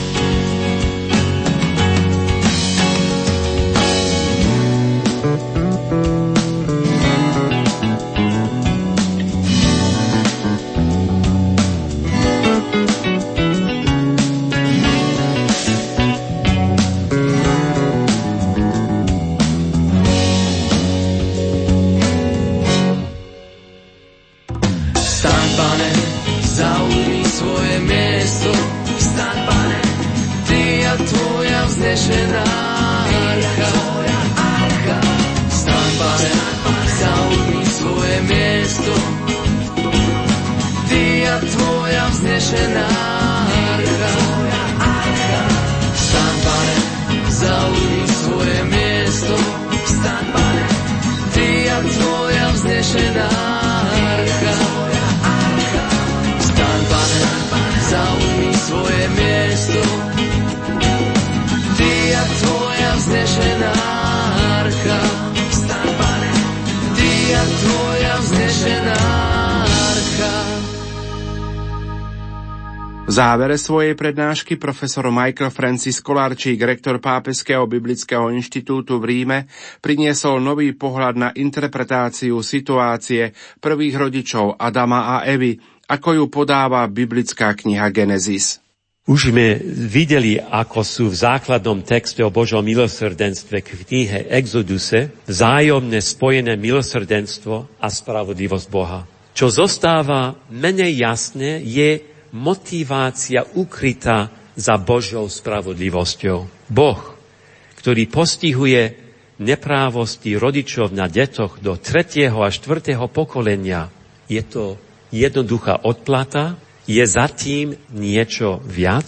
Závere svojej prednášky profesor Michael Francis Kolarčík, rektor Pápeského biblického inštitútu v Ríme, priniesol nový pohľad na interpretáciu situácie prvých rodičov Adama a Evy, ako ju podáva biblická kniha Genesis. Už sme videli, ako sú v základnom texte o Božom milosrdenstve knihe Exoduse vzájomne spojené milosrdenstvo a spravodlivosť Boha. Čo zostáva menej jasné, je motivácia ukrytá za Božou spravodlivosťou. Boh, ktorý postihuje neprávosti rodičov na detoch do tretieho a štvrtého pokolenia, je to jednoduchá odplata? Je za tým niečo viac?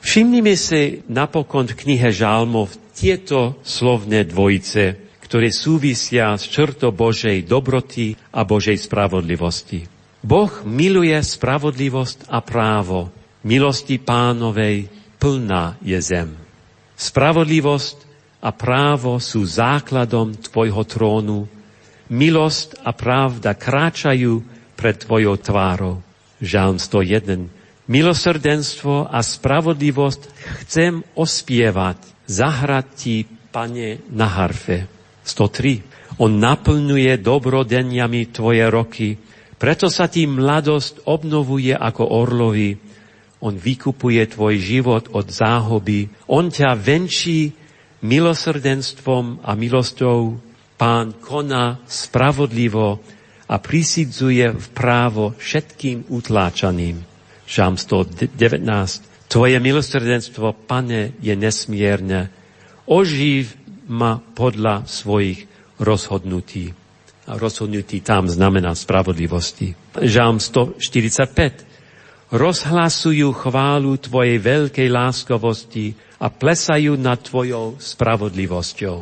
Všimnime si napokon v knihe Žálmov tieto slovné dvojice, ktoré súvisia s črto Božej dobroty a Božej spravodlivosti. Boh miluje spravodlivosť a právo. Milosti pánovej plná je zem. Spravodlivosť a právo sú základom tvojho trónu. Milosť a pravda kráčajú pred tvojou tvárou. Žalm 101. Milosrdenstvo a spravodlivosť chcem ospievať, zahrať ti, pane, na harfe. 103. On naplňuje dobrodeniami tvoje roky, preto sa ti mladosť obnovuje ako orlovi. On vykupuje tvoj život od záhoby. On ťa venčí milosrdenstvom a milosťou. Pán koná spravodlivo a prisidzuje v právo všetkým utláčaným. Žám 119. Tvoje milosrdenstvo, pane, je nesmierne. Oživ ma podľa svojich rozhodnutí. Rozhodnutí tam znamená spravodlivosti. Žám 145. Rozhlasujú chválu Tvojej veľkej láskovosti a plesajú nad Tvojou spravodlivosťou.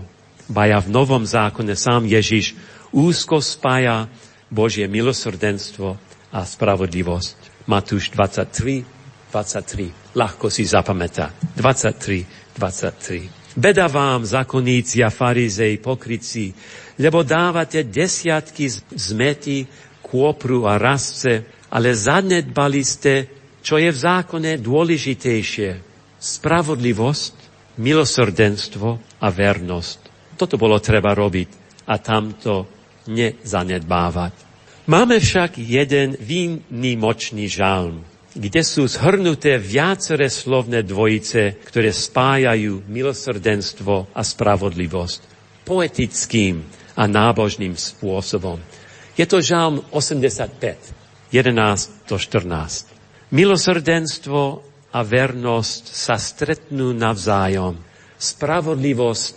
Baja v Novom zákone sám Ježiš úzko spája Božie milosrdenstvo a spravodlivosť. Matúš 23, 23. Ľahko si zapamätá. 23, 23. Beda vám, zakoníci a farizej, pokryci, lebo dávate desiatky zmety, kôpru a rasce, ale zanedbali ste, čo je v zákone dôležitejšie. Spravodlivosť, milosrdenstvo a vernosť. Toto bolo treba robiť a tamto nezanedbávať. Máme však jeden výnimočný žalm, kde sú zhrnuté viaceré slovné dvojice, ktoré spájajú milosrdenstvo a spravodlivosť poetickým a nábožným spôsobom. Je to žalm 85, 11 do 14. Milosrdenstvo a vernosť sa stretnú navzájom. Spravodlivosť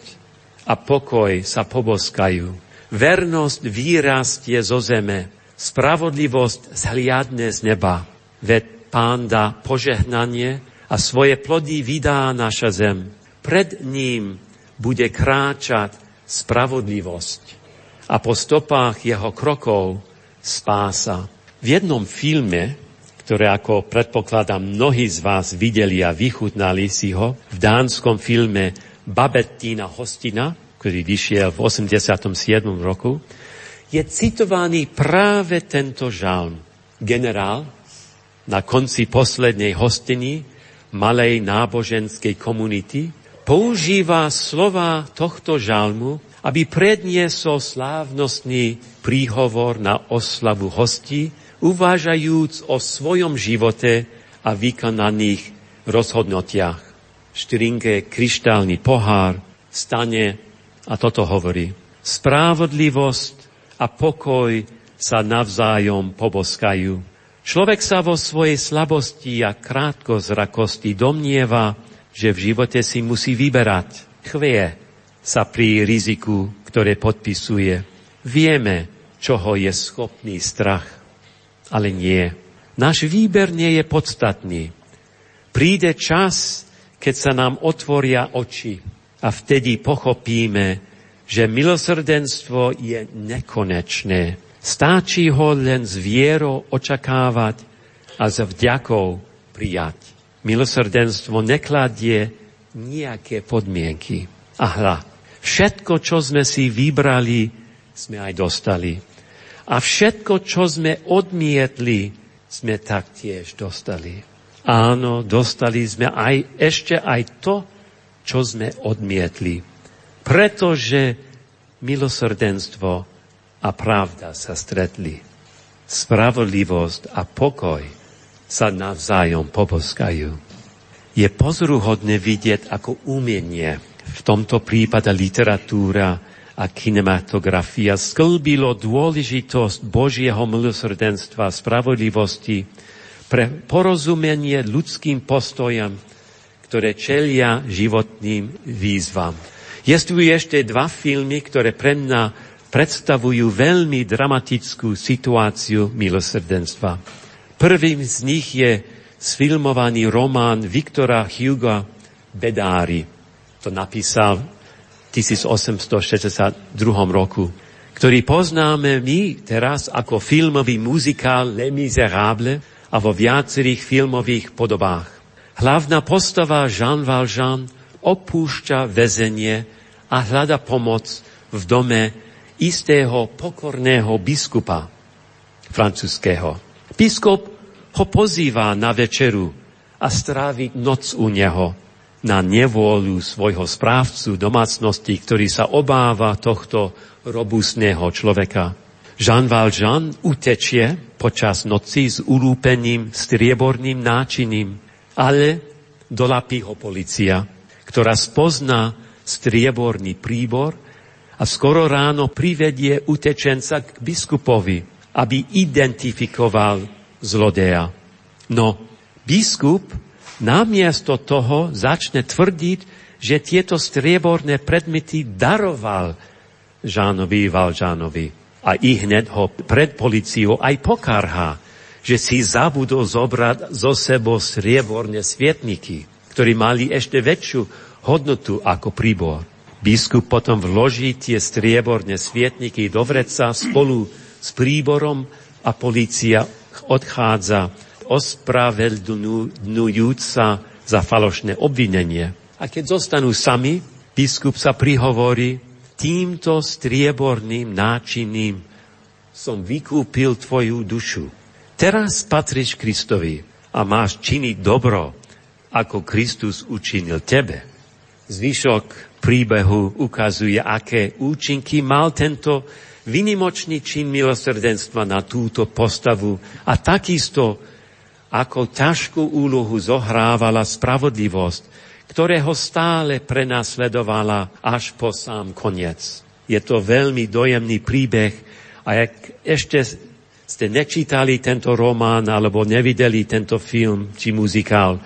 a pokoj sa poboskajú. Vernosť výrastie zo zeme spravodlivosť zhliadne z neba. Veď pán dá požehnanie a svoje plody vydá naša zem. Pred ním bude kráčať spravodlivosť a po stopách jeho krokov spása. V jednom filme, ktoré ako predpokladám mnohí z vás videli a vychutnali si ho, v dánskom filme Babettina hostina, ktorý vyšiel v 87. roku, je citovaný práve tento žalm. Generál na konci poslednej hostiny malej náboženskej komunity používa slova tohto žalmu, aby predniesol slávnostný príhovor na oslavu hostí, uvážajúc o svojom živote a vykonaných rozhodnotiach. Štrinke kryštálny pohár stane a toto hovorí. Správodlivosť a pokoj sa navzájom poboskajú. Človek sa vo svojej slabosti a krátkozrakosti domnieva, že v živote si musí vyberať. Chvie sa pri riziku, ktoré podpisuje. Vieme, čoho je schopný strach. Ale nie. Náš výber nie je podstatný. Príde čas, keď sa nám otvoria oči a vtedy pochopíme, že milosrdenstvo je nekonečné. Stáčí ho len s vierou očakávať a s vďakou prijať. Milosrdenstvo nekladie nejaké podmienky. A hla, všetko, čo sme si vybrali, sme aj dostali. A všetko, čo sme odmietli, sme taktiež dostali. Áno, dostali sme aj ešte aj to, čo sme odmietli pretože milosrdenstvo a pravda sa stretli. Spravodlivosť a pokoj sa navzájom poboskajú. Je pozoruhodné vidieť, ako umenie, v tomto prípade literatúra a kinematografia sklbilo dôležitosť Božieho milosrdenstva a spravodlivosti pre porozumenie ľudským postojam, ktoré čelia životným výzvam. Jestvujú ešte dva filmy, ktoré pre mňa predstavujú veľmi dramatickú situáciu milosrdenstva. Prvým z nich je sfilmovaný román Viktora Hugo Bedári. To napísal v 1862 roku, ktorý poznáme my teraz ako filmový muzikál Les Miserables a vo viacerých filmových podobách. Hlavná postava Jean Valjean opúšťa väzenie a hľada pomoc v dome istého pokorného biskupa francúzského. Biskup ho pozýva na večeru a stráviť noc u neho na nevôľu svojho správcu domácnosti, ktorý sa obáva tohto robustného človeka. Jean Valjean utečie počas noci s ulúpením strieborným náčiním, ale dolapí ho policia, ktorá spozná strieborný príbor a skoro ráno privedie utečenca k biskupovi, aby identifikoval zlodeja. No, biskup namiesto toho začne tvrdiť, že tieto strieborné predmety daroval Žánovi Valžánovi. A i hned ho pred policiou aj pokarhá, že si zabudol zobrať zo sebou strieborné svietniky, ktorí mali ešte väčšiu hodnotu ako príbor. Biskup potom vloží tie strieborné svietniky do vreca spolu s príborom a policia odchádza ospravedlňujúca za falošné obvinenie. A keď zostanú sami, biskup sa prihovorí, týmto strieborným náčinným som vykúpil tvoju dušu. Teraz patríš Kristovi a máš činiť dobro, ako Kristus učinil tebe. Zvyšok príbehu ukazuje, aké účinky mal tento vynimočný čin milosrdenstva na túto postavu a takisto, ako ťažkú úlohu zohrávala spravodlivosť, ktorého stále prenasledovala až po sám koniec. Je to veľmi dojemný príbeh a ak ešte ste nečítali tento román alebo nevideli tento film či muzikál,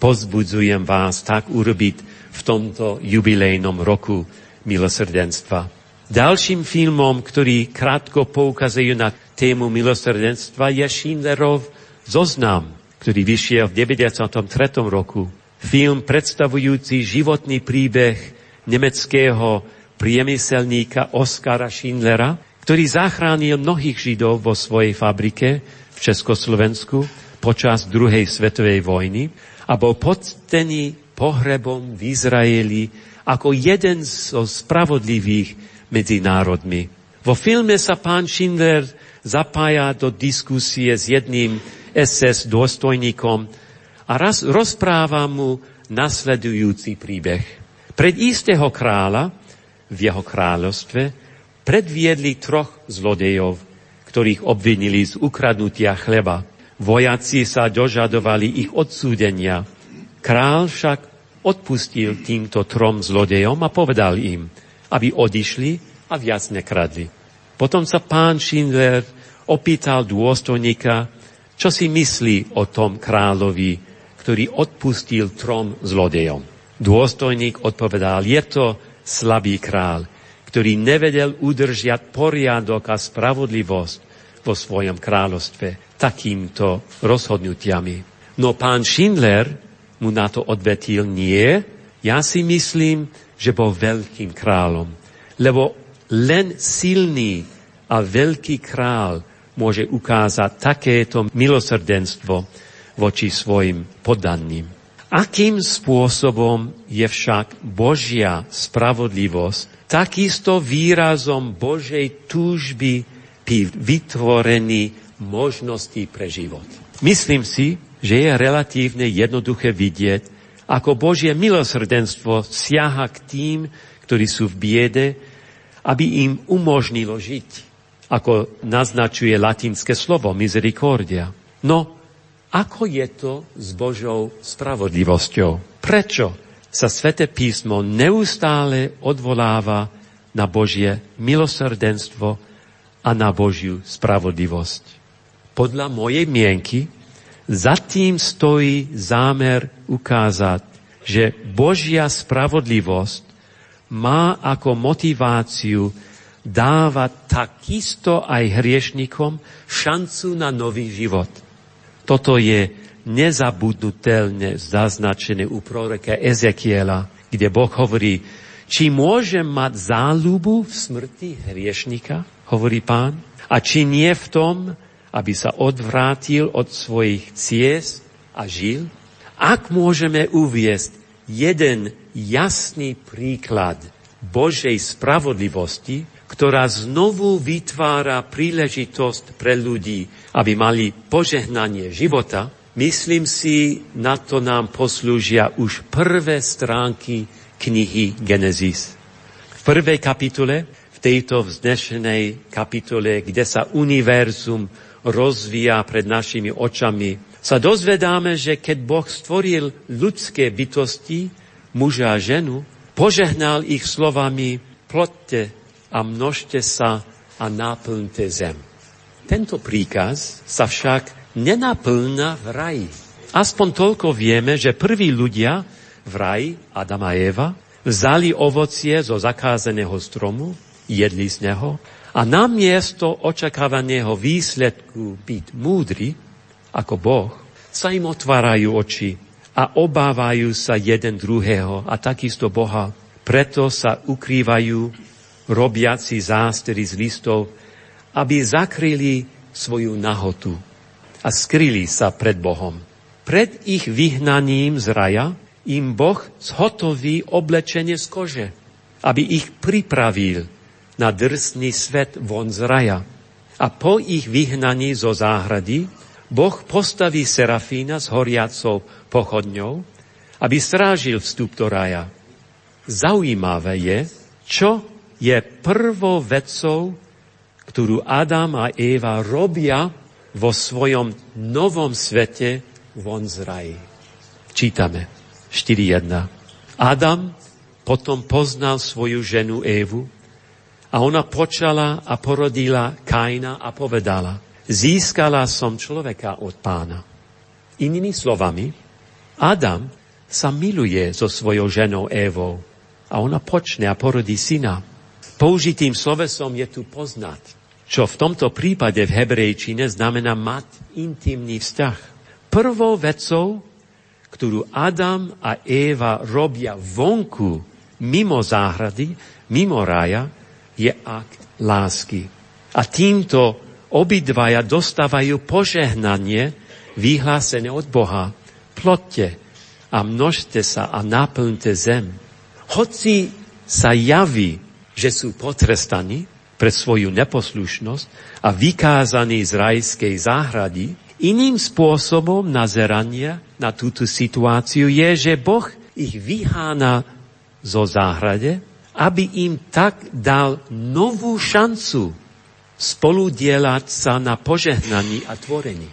pozbudzujem vás tak urobiť v tomto jubilejnom roku milosrdenstva. Ďalším filmom, ktorý krátko poukazuje na tému milosrdenstva, je Schindlerov zoznam, ktorý vyšiel v 93. roku. Film predstavujúci životný príbeh nemeckého priemyselníka Oskara Schindlera, ktorý zachránil mnohých Židov vo svojej fabrike v Československu počas druhej svetovej vojny a bol podstený pohrebom v Izraeli ako jeden zo spravodlivých medzi národmi. Vo filme sa pán Schindler zapája do diskusie s jedným SS dôstojníkom a raz rozpráva mu nasledujúci príbeh. Pred istého kráľa v jeho kráľovstve predviedli troch zlodejov, ktorých obvinili z ukradnutia chleba. Vojaci sa dožadovali ich odsúdenia – Král však odpustil týmto trom zlodejom a povedal im, aby odišli a viac nekradli. Potom sa pán Schindler opýtal dôstojníka, čo si myslí o tom kráľovi, ktorý odpustil trom zlodejom. Dôstojník odpovedal, je to slabý král, ktorý nevedel udržiať poriadok a spravodlivosť vo svojom kráľovstve takýmto rozhodnutiami. No pán Schindler mu na to odvetil, nie, ja si myslím, že bol veľkým kráľom. Lebo len silný a veľký král môže ukázať takéto milosrdenstvo voči svojim poddaným. Akým spôsobom je však Božia spravodlivosť takisto výrazom Božej túžby pri vytvorení možností pre život. Myslím si, že je relatívne jednoduché vidieť, ako Božie milosrdenstvo siaha k tým, ktorí sú v biede, aby im umožnilo žiť, ako naznačuje latinské slovo misericordia. No, ako je to s Božou spravodlivosťou? Prečo sa Svete písmo neustále odvoláva na Božie milosrdenstvo a na Božiu spravodlivosť? Podľa mojej mienky zatím stojí zámer ukázať, že Božia spravodlivosť má ako motiváciu dávať takisto aj hriešnikom šancu na nový život. Toto je nezabudnutelne zaznačené u proroka Ezekiela, kde Boh hovorí, či môžem mať záľubu v smrti hriešnika, hovorí pán, a či nie v tom, aby sa odvrátil od svojich ciest a žil? Ak môžeme uviesť jeden jasný príklad Božej spravodlivosti, ktorá znovu vytvára príležitosť pre ľudí, aby mali požehnanie života, myslím si, na to nám poslúžia už prvé stránky knihy Genesis. V prvej kapitole, v tejto vznešenej kapitole, kde sa univerzum rozvíja pred našimi očami, sa dozvedáme, že keď Boh stvoril ľudské bytosti, muža a ženu, požehnal ich slovami plotte a množte sa a náplňte zem. Tento príkaz sa však nenaplňa v raji. Aspoň toľko vieme, že prví ľudia v raji, Adam a Eva, vzali ovocie zo zakázaného stromu, jedli z neho a namiesto očakávaného výsledku byť múdry, ako Boh, sa im otvárajú oči a obávajú sa jeden druhého a takisto Boha. Preto sa ukrývajú robiaci zástery z listov, aby zakryli svoju nahotu a skryli sa pred Bohom. Pred ich vyhnaním z raja im Boh zhotoví oblečenie z kože, aby ich pripravil na drsný svet von z raja. A po ich vyhnaní zo záhrady Boh postaví Serafína s horiacou pochodňou, aby strážil vstup do raja. Zaujímavé je, čo je prvou vecou, ktorú Adam a Eva robia vo svojom novom svete von z raji. Čítame 4.1. Adam potom poznal svoju ženu Évu a ona počala a porodila Kaina a povedala, získala som človeka od pána. Inými slovami, Adam sa miluje so svojou ženou Évou a ona počne a porodí syna. Použitým slovesom je tu poznať, čo v tomto prípade v hebrejčine znamená mať intimný vzťah. Prvou vecou, ktorú Adam a Éva robia vonku, mimo záhrady, mimo rája, je akt lásky. A týmto obidvaja dostávajú požehnanie vyhlásené od Boha. Plotte a množte sa a naplňte zem. Hoci sa javí, že sú potrestaní pre svoju neposlušnosť a vykázaní z rajskej záhrady, iným spôsobom nazerania na túto situáciu je, že Boh ich vyhána zo záhrade, aby im tak dal novú šancu spoludielať sa na požehnaní a tvorení.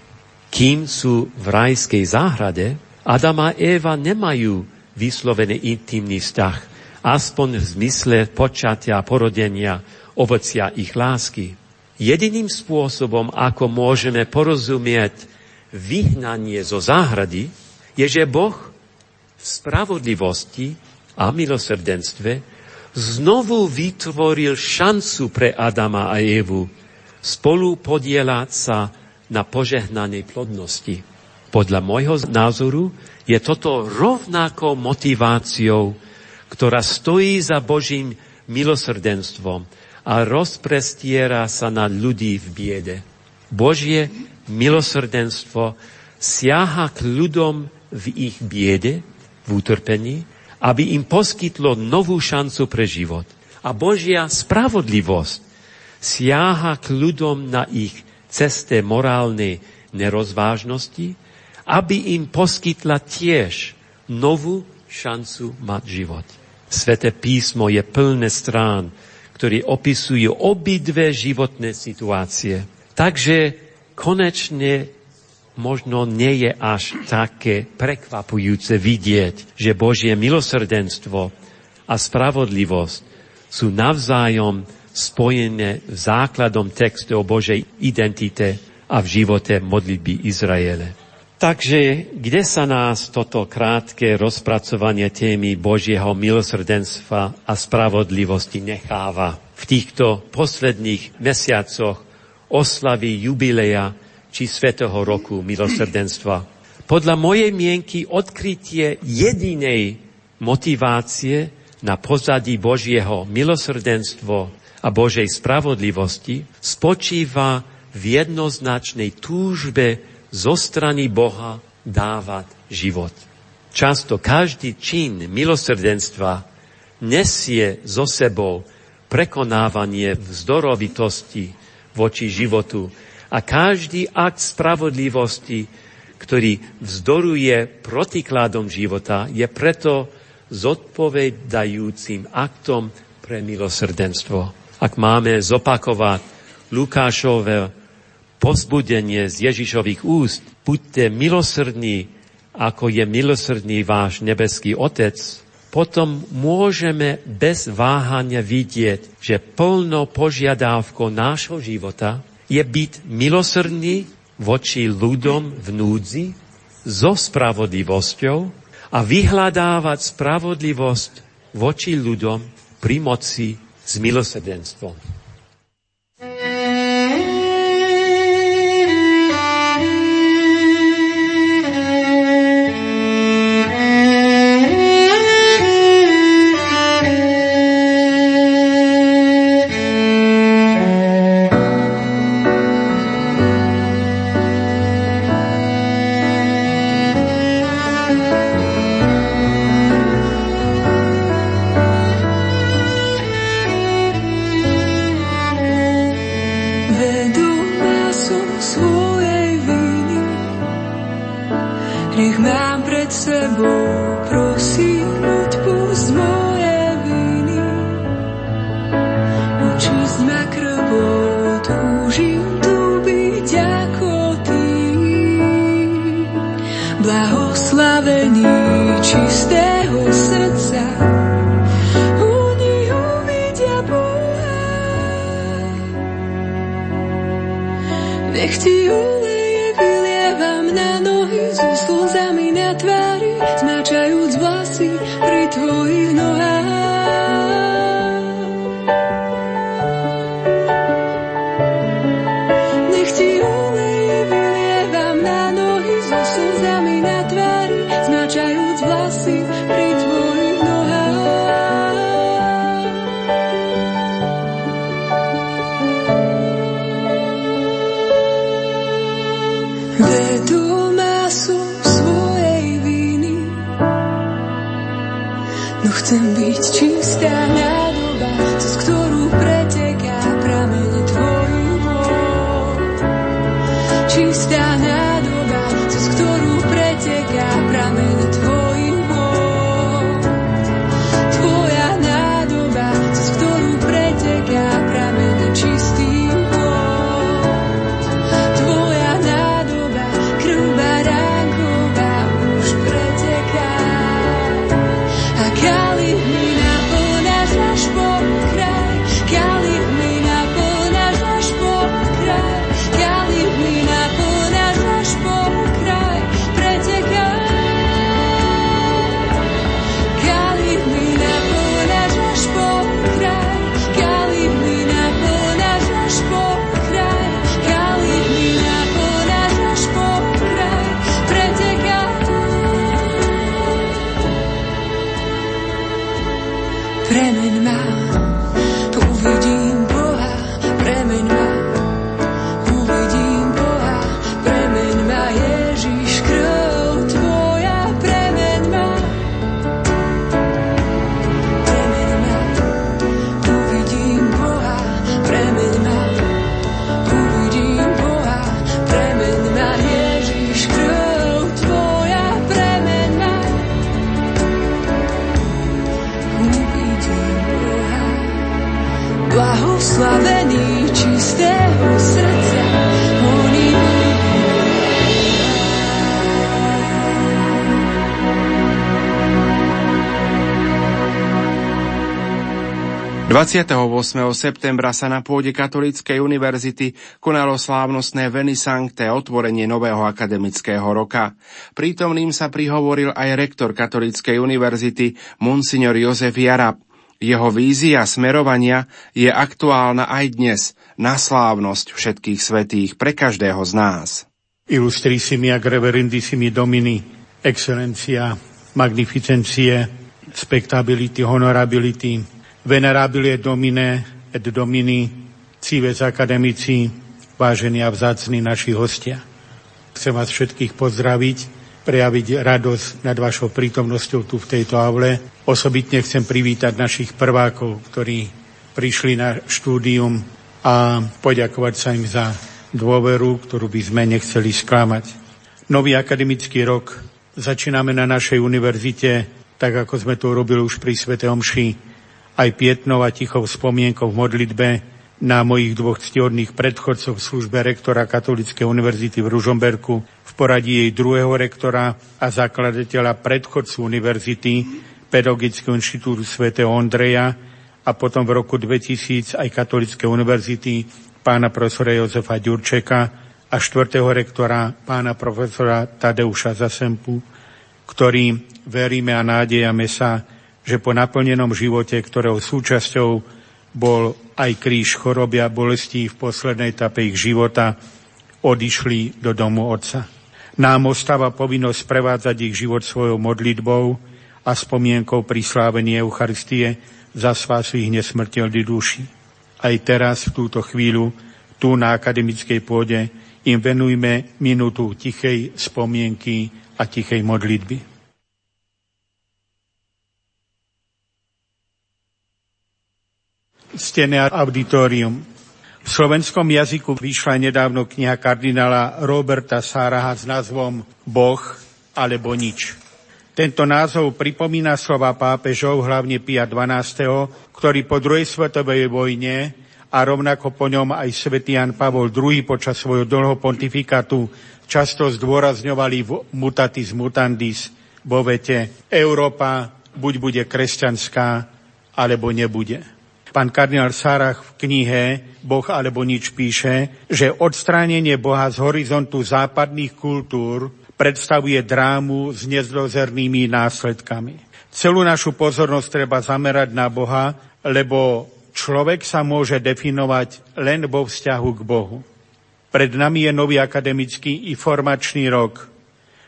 Kým sú v rajskej záhrade, Adam a Eva nemajú vyslovený intimný vzťah aspoň v zmysle počatia porodenia ovocia ich lásky. Jediným spôsobom, ako môžeme porozumieť vyhnanie zo záhrady, je, že Boh v spravodlivosti a milosrdenstve znovu vytvoril šancu pre Adama a Evu spolu podielať sa na požehnanej plodnosti. Podľa môjho názoru je toto rovnakou motiváciou ktorá stojí za Božím milosrdenstvom a rozprestiera sa na ľudí v biede. Božie milosrdenstvo siaha k ľudom v ich biede, v utrpení, aby im poskytlo novú šancu pre život. A Božia spravodlivosť siaha k ľudom na ich ceste morálnej nerozvážnosti, aby im poskytla tiež novú šancu mať život. Sveté písmo je plné strán, ktoré opisujú obidve životné situácie. Takže konečne možno nie je až také prekvapujúce vidieť, že Božie milosrdenstvo a spravodlivosť sú navzájom spojené základom textu o Božej identite a v živote modlitby Izraele. Takže kde sa nás toto krátke rozpracovanie témy Božieho milosrdenstva a spravodlivosti necháva v týchto posledných mesiacoch oslavy jubileja či svetého roku milosrdenstva? Podľa mojej mienky odkrytie jedinej motivácie na pozadí Božieho milosrdenstvo a Božej spravodlivosti spočíva v jednoznačnej túžbe zo strany Boha dávať život. Často každý čin milosrdenstva nesie zo sebou prekonávanie vzdorovitosti voči životu. A každý akt spravodlivosti, ktorý vzdoruje protikladom života, je preto zodpovedajúcim aktom pre milosrdenstvo. Ak máme zopakovať Lukášové pozbudenie z Ježišových úst, buďte milosrdní, ako je milosrdný váš nebeský Otec, potom môžeme bez váhania vidieť, že plno požiadavkou nášho života je byť milosrdný voči ľudom v núdzi so spravodlivosťou a vyhľadávať spravodlivosť voči ľuďom pri moci s milosrdenstvom. blahoslavený čistého srdca. Oni uvidia Boha. Nech ti septembra sa na pôde Katolíckej univerzity konalo slávnostné Venisankte otvorenie nového akademického roka. Prítomným sa prihovoril aj rektor Katolíckej univerzity Monsignor Jozef Jarab. Jeho vízia smerovania je aktuálna aj dnes na slávnosť všetkých svetých pre každého z nás. Illustrissimi ag reverendissimi domini, excellencia, magnificencie, spectability, honorability, venerabile domine et domini, cives akademici, vážení a vzácni naši hostia. Chcem vás všetkých pozdraviť, prejaviť radosť nad vašou prítomnosťou tu v tejto aule. Osobitne chcem privítať našich prvákov, ktorí prišli na štúdium a poďakovať sa im za dôveru, ktorú by sme nechceli sklamať. Nový akademický rok začíname na našej univerzite, tak ako sme to robili už pri Svete Omši, aj pietnou a tichou spomienkou v modlitbe na mojich dvoch ctihodných predchodcov v službe rektora Katolíckej univerzity v Ružomberku, v poradí jej druhého rektora a zakladateľa predchodcu univerzity, Pedagogického inštitútu svätého Ondreja a potom v roku 2000 aj Katolíckej univerzity pána profesora Jozefa Ďurčeka a štvrtého rektora pána profesora Tadeuša Zasempu, ktorý veríme a nádejame sa, že po naplnenom živote, ktorého súčasťou bol aj kríž choroby a bolestí v poslednej etape ich života, odišli do domu Otca. Nám ostáva povinnosť prevádzať ich život svojou modlitbou, a spomienkou pri slávení Eucharistie za spásu ich nesmrteľných duší. Aj teraz, v túto chvíľu, tu na akademickej pôde, im venujme minútu tichej spomienky a tichej modlitby. Stené auditorium. V slovenskom jazyku vyšla nedávno kniha kardinála Roberta Sáraha s názvom Boh alebo nič. Tento názov pripomína slova pápežov, hlavne Pia XII., ktorý po druhej svetovej vojne a rovnako po ňom aj svätý Jan Pavol II počas svojho dlho pontifikátu často zdôrazňovali v mutatis mutandis vo vete Európa buď bude kresťanská, alebo nebude. Pán kardinál Sarach v knihe Boh alebo nič píše, že odstránenie Boha z horizontu západných kultúr predstavuje drámu s nezdozernými následkami. Celú našu pozornosť treba zamerať na Boha, lebo človek sa môže definovať len vo vzťahu k Bohu. Pred nami je nový akademický i formačný rok,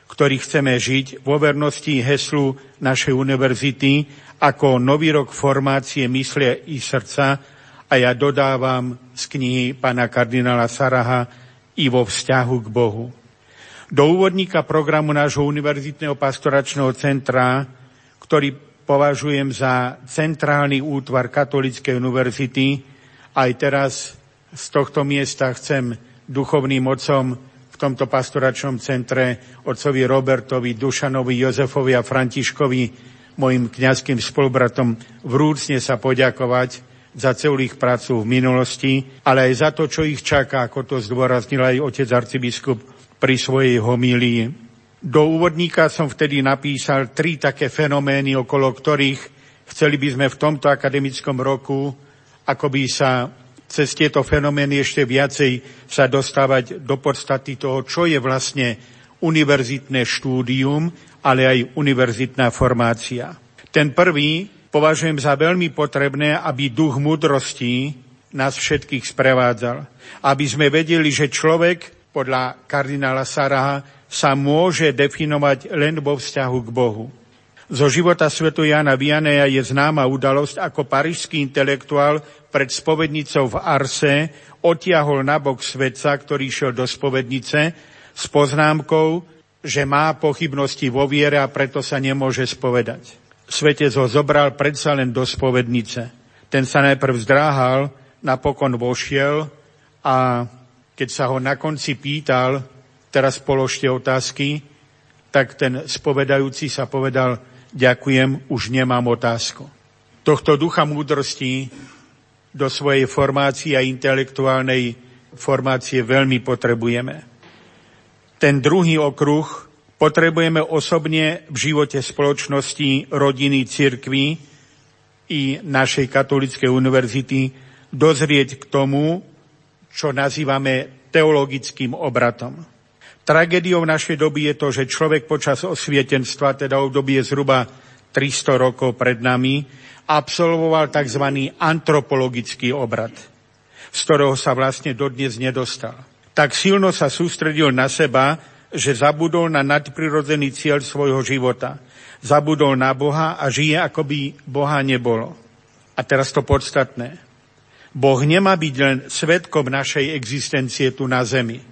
ktorý chceme žiť vo vernosti heslu našej univerzity ako nový rok formácie mysle i srdca a ja dodávam z knihy pána kardinála Saraha i vo vzťahu k Bohu. Do úvodníka programu nášho univerzitného pastoračného centra, ktorý považujem za centrálny útvar Katolíckej univerzity, aj teraz z tohto miesta chcem duchovným mocom v tomto pastoračnom centre otcovi Robertovi, Dušanovi, Jozefovi a Františkovi, mojim kňazským spolubratom, vrúcne sa poďakovať za celú ich prácu v minulosti, ale aj za to, čo ich čaká, ako to zdôraznil aj otec arcibiskup pri svojej homílii. Do úvodníka som vtedy napísal tri také fenomény, okolo ktorých chceli by sme v tomto akademickom roku akoby sa cez tieto fenomény ešte viacej sa dostávať do podstaty toho, čo je vlastne univerzitné štúdium, ale aj univerzitná formácia. Ten prvý považujem za veľmi potrebné, aby duch múdrosti nás všetkých sprevádzal. Aby sme vedeli, že človek podľa kardinála Saraha sa môže definovať len vo vzťahu k Bohu. Zo života svetu Jana Vianeja je známa udalosť, ako parížský intelektuál pred spovednicou v Arse otiahol nabok svetca, ktorý šiel do spovednice s poznámkou, že má pochybnosti vo viere a preto sa nemôže spovedať. Svetec ho zobral predsa len do spovednice. Ten sa najprv zdráhal, napokon vošiel a keď sa ho na konci pýtal, teraz položte otázky, tak ten spovedajúci sa povedal, ďakujem, už nemám otázku. Tohto ducha múdrosti do svojej formácie a intelektuálnej formácie veľmi potrebujeme. Ten druhý okruh potrebujeme osobne v živote spoločnosti, rodiny, cirkvy i našej katolickej univerzity dozrieť k tomu, čo nazývame teologickým obratom. Tragédiou našej doby je to, že človek počas osvietenstva, teda obdobie zhruba 300 rokov pred nami, absolvoval tzv. antropologický obrad, z ktorého sa vlastne dodnes nedostal. Tak silno sa sústredil na seba, že zabudol na nadprirodzený cieľ svojho života. Zabudol na Boha a žije, ako by Boha nebolo. A teraz to podstatné. Boh nemá byť len svetkom našej existencie tu na zemi,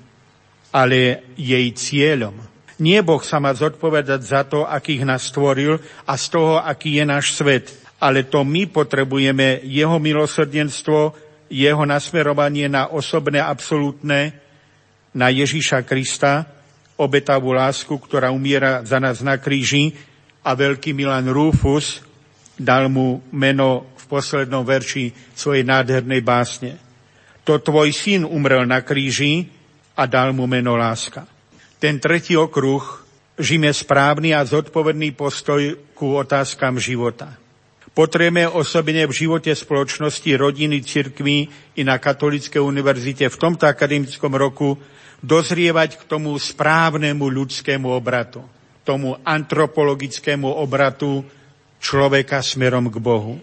ale jej cieľom. Nie Boh sa má zodpovedať za to, akých nás stvoril a z toho, aký je náš svet, ale to my potrebujeme jeho milosrdenstvo, jeho nasmerovanie na osobné, absolútne, na Ježíša Krista, obetavú lásku, ktorá umiera za nás na kríži a veľký Milan Rufus dal mu meno v poslednom verši svojej nádhernej básne. To tvoj syn umrel na kríži a dal mu meno láska. Ten tretí okruh žime správny a zodpovedný postoj ku otázkam života. Potrebujeme osobne v živote spoločnosti, rodiny, cirkví i na Katolíckej univerzite v tomto akademickom roku dozrievať k tomu správnemu ľudskému obratu, tomu antropologickému obratu človeka smerom k Bohu.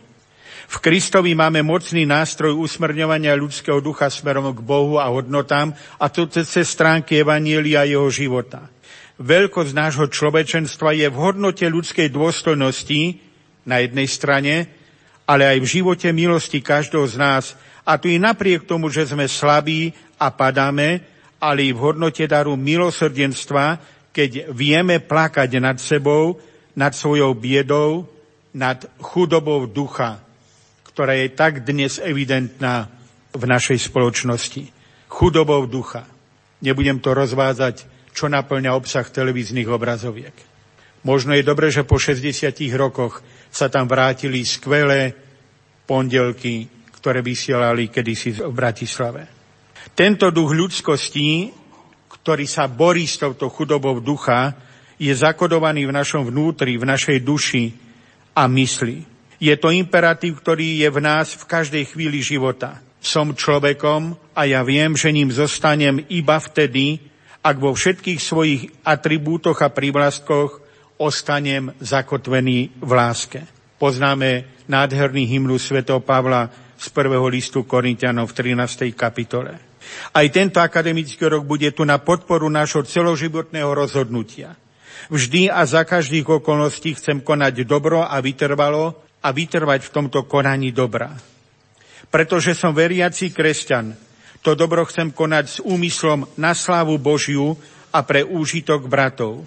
V Kristovi máme mocný nástroj usmrňovania ľudského ducha smerom k Bohu a hodnotám a to cez stránky Evanielia jeho života. Veľkosť nášho človečenstva je v hodnote ľudskej dôstojnosti, na jednej strane, ale aj v živote milosti každého z nás. A tu i napriek tomu, že sme slabí a padáme, ale i v hodnote daru milosrdenstva, keď vieme plakať nad sebou, nad svojou biedou, nad chudobou ducha, ktorá je tak dnes evidentná v našej spoločnosti. Chudobou ducha. Nebudem to rozvázať, čo naplňa obsah televíznych obrazoviek. Možno je dobre, že po 60 rokoch sa tam vrátili skvelé pondelky, ktoré vysielali kedysi v Bratislave. Tento duch ľudskosti, ktorý sa borí s touto chudobou ducha, je zakodovaný v našom vnútri, v našej duši a mysli. Je to imperatív, ktorý je v nás v každej chvíli života. Som človekom a ja viem, že ním zostanem iba vtedy, ak vo všetkých svojich atribútoch a prívlastkoch ostanem zakotvený v láske. Poznáme nádherný hymnu Sv. Pavla z prvého listu Korintianov v 13. kapitole. Aj tento akademický rok bude tu na podporu nášho celoživotného rozhodnutia. Vždy a za každých okolností chcem konať dobro a vytrvalo a vytrvať v tomto konaní dobra. Pretože som veriaci kresťan, to dobro chcem konať s úmyslom na slávu Božiu a pre úžitok bratov.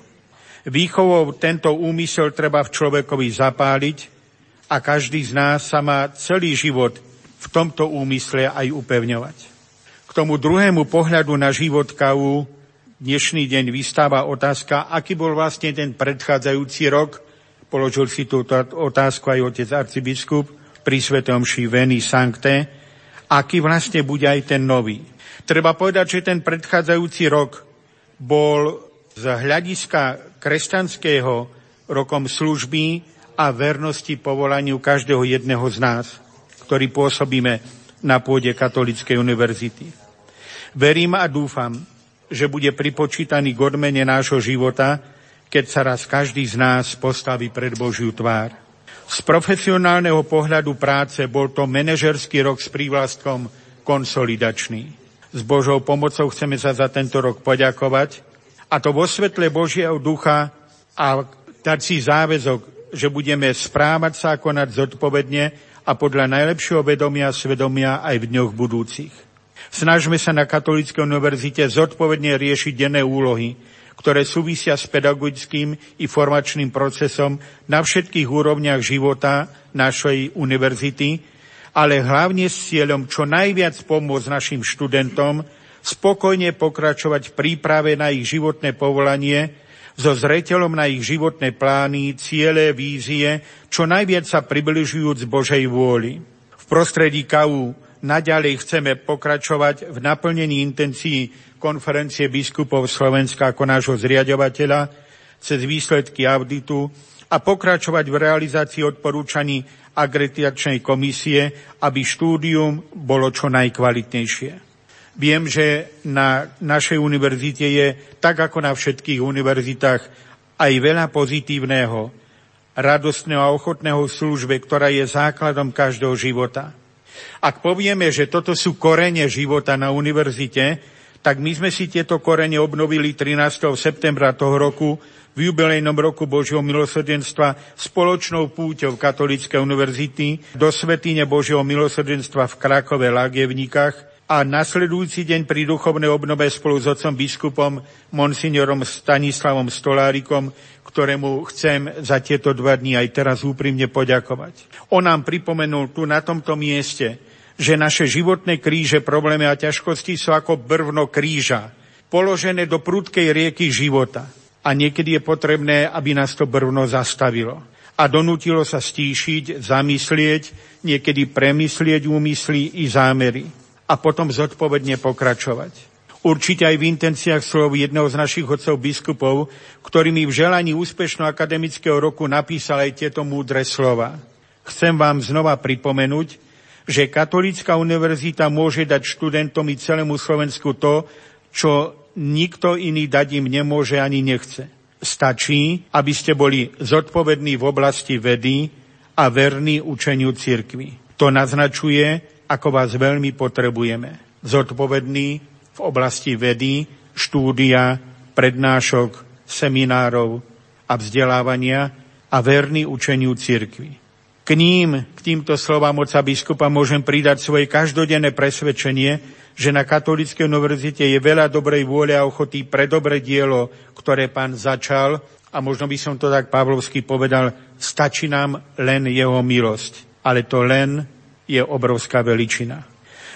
Výchovou tento úmysel treba v človekovi zapáliť a každý z nás sa má celý život v tomto úmysle aj upevňovať. K tomu druhému pohľadu na život kavu dnešný deň vystáva otázka, aký bol vlastne ten predchádzajúci rok. Položil si túto otázku aj otec arcibiskup pri Svetom Šiveni Sankte. Aký vlastne bude aj ten nový. Treba povedať, že ten predchádzajúci rok bol z hľadiska kresťanského rokom služby a vernosti povolaniu každého jedného z nás, ktorý pôsobíme na pôde Katolíckej univerzity. Verím a dúfam, že bude pripočítaný k odmene nášho života, keď sa raz každý z nás postaví pred Božiu tvár. Z profesionálneho pohľadu práce bol to manažerský rok s prívlastkom konsolidačný. S Božou pomocou chceme sa za tento rok poďakovať a to vo svetle Božieho ducha a si záväzok, že budeme správať sa a konať zodpovedne a podľa najlepšieho vedomia a svedomia aj v dňoch budúcich. Snažme sa na Katolíckej univerzite zodpovedne riešiť denné úlohy, ktoré súvisia s pedagogickým i formačným procesom na všetkých úrovniach života našej univerzity, ale hlavne s cieľom čo najviac pomôcť našim študentom spokojne pokračovať v príprave na ich životné povolanie, so zreteľom na ich životné plány, ciele, vízie, čo najviac sa približujúc Božej vôli. V prostredí KAU naďalej chceme pokračovať v naplnení intencií konferencie biskupov Slovenska ako nášho zriadovateľa cez výsledky auditu a pokračovať v realizácii odporúčaní agreditačnej komisie, aby štúdium bolo čo najkvalitnejšie. Viem, že na našej univerzite je, tak ako na všetkých univerzitách, aj veľa pozitívneho, radostného a ochotného službe, ktorá je základom každého života. Ak povieme, že toto sú korene života na univerzite, tak my sme si tieto korene obnovili 13. septembra toho roku v jubilejnom roku Božieho milosrdenstva spoločnou púťou Katolíckej univerzity do Svetine Božieho milosrdenstva v Krakove Lagevnikách, a nasledujúci deň pri duchovnej obnove spolu s otcom biskupom monsignorom Stanislavom Stolárikom, ktorému chcem za tieto dva dní aj teraz úprimne poďakovať. On nám pripomenul tu na tomto mieste, že naše životné kríže, problémy a ťažkosti sú ako brvno kríža, položené do prudkej rieky života. A niekedy je potrebné, aby nás to brvno zastavilo. A donútilo sa stíšiť, zamyslieť, niekedy premyslieť úmysly i zámery a potom zodpovedne pokračovať. Určite aj v intenciách slov jedného z našich otcov biskupov, ktorý mi v želaní úspešného akademického roku napísal aj tieto múdre slova. Chcem vám znova pripomenúť, že Katolícka univerzita môže dať študentom i celému Slovensku to, čo nikto iný dať im nemôže ani nechce. Stačí, aby ste boli zodpovední v oblasti vedy a verní učeniu cirkvi. To naznačuje, ako vás veľmi potrebujeme. Zodpovedný v oblasti vedy, štúdia, prednášok, seminárov a vzdelávania a verný učeniu cirkvi. K ním, k týmto slovám oca biskupa môžem pridať svoje každodenné presvedčenie, že na Katolíckej univerzite je veľa dobrej vôle a ochoty pre dobre dielo, ktoré pán začal a možno by som to tak Pavlovsky povedal, stačí nám len jeho milosť. Ale to len je obrovská veličina.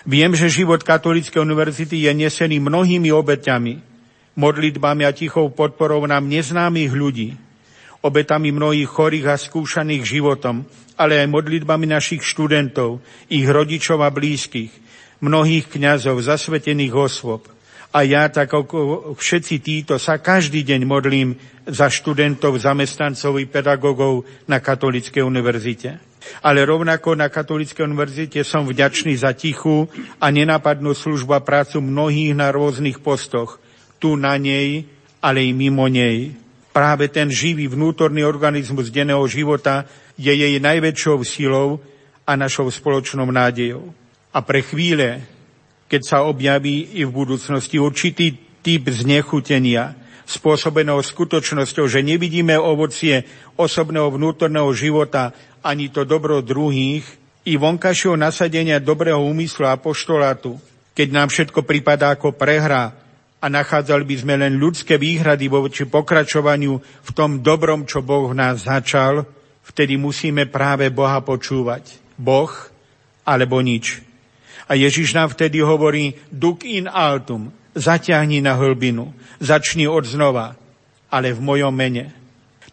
Viem, že život Katolíckej univerzity je nesený mnohými obeťami, modlitbami a tichou podporou nám neznámych ľudí, obetami mnohých chorých a skúšaných životom, ale aj modlitbami našich študentov, ich rodičov a blízkych, mnohých kňazov, zasvetených osôb. A ja, tak ako všetci títo, sa každý deň modlím za študentov, zamestnancov i pedagógov na Katolíckej univerzite ale rovnako na Katolíckej univerzite som vďačný za tichú a nenapadnú službu a prácu mnohých na rôznych postoch, tu na nej, ale i mimo nej. Práve ten živý vnútorný organizmus denného života je jej najväčšou silou a našou spoločnou nádejou. A pre chvíle, keď sa objaví i v budúcnosti určitý typ znechutenia, spôsobeného skutočnosťou, že nevidíme ovocie osobného vnútorného života ani to dobro druhých i vonkajšieho nasadenia dobrého úmyslu a poštolátu, keď nám všetko pripadá ako prehra a nachádzali by sme len ľudské výhrady voči pokračovaniu v tom dobrom, čo Boh v nás začal, vtedy musíme práve Boha počúvať. Boh alebo nič. A Ježiš nám vtedy hovorí, duk in altum, zaťahni na hlbinu, začni od znova, ale v mojom mene.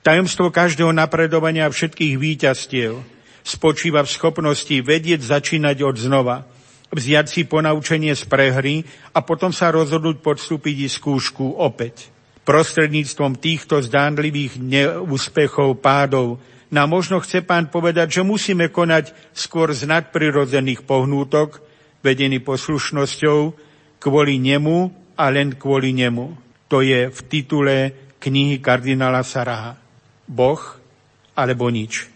Tajomstvo každého napredovania všetkých víťazstiev spočíva v schopnosti vedieť začínať od znova, vziať si ponaučenie z prehry a potom sa rozhodnúť podstúpiť skúšku opäť. Prostredníctvom týchto zdánlivých neúspechov, pádov nám možno chce pán povedať, že musíme konať skôr z nadprirodzených pohnútok, vedený poslušnosťou, kvôli nemu a len kvôli nemu. To je v titule knihy kardinála Saraha. Boh alebo nič.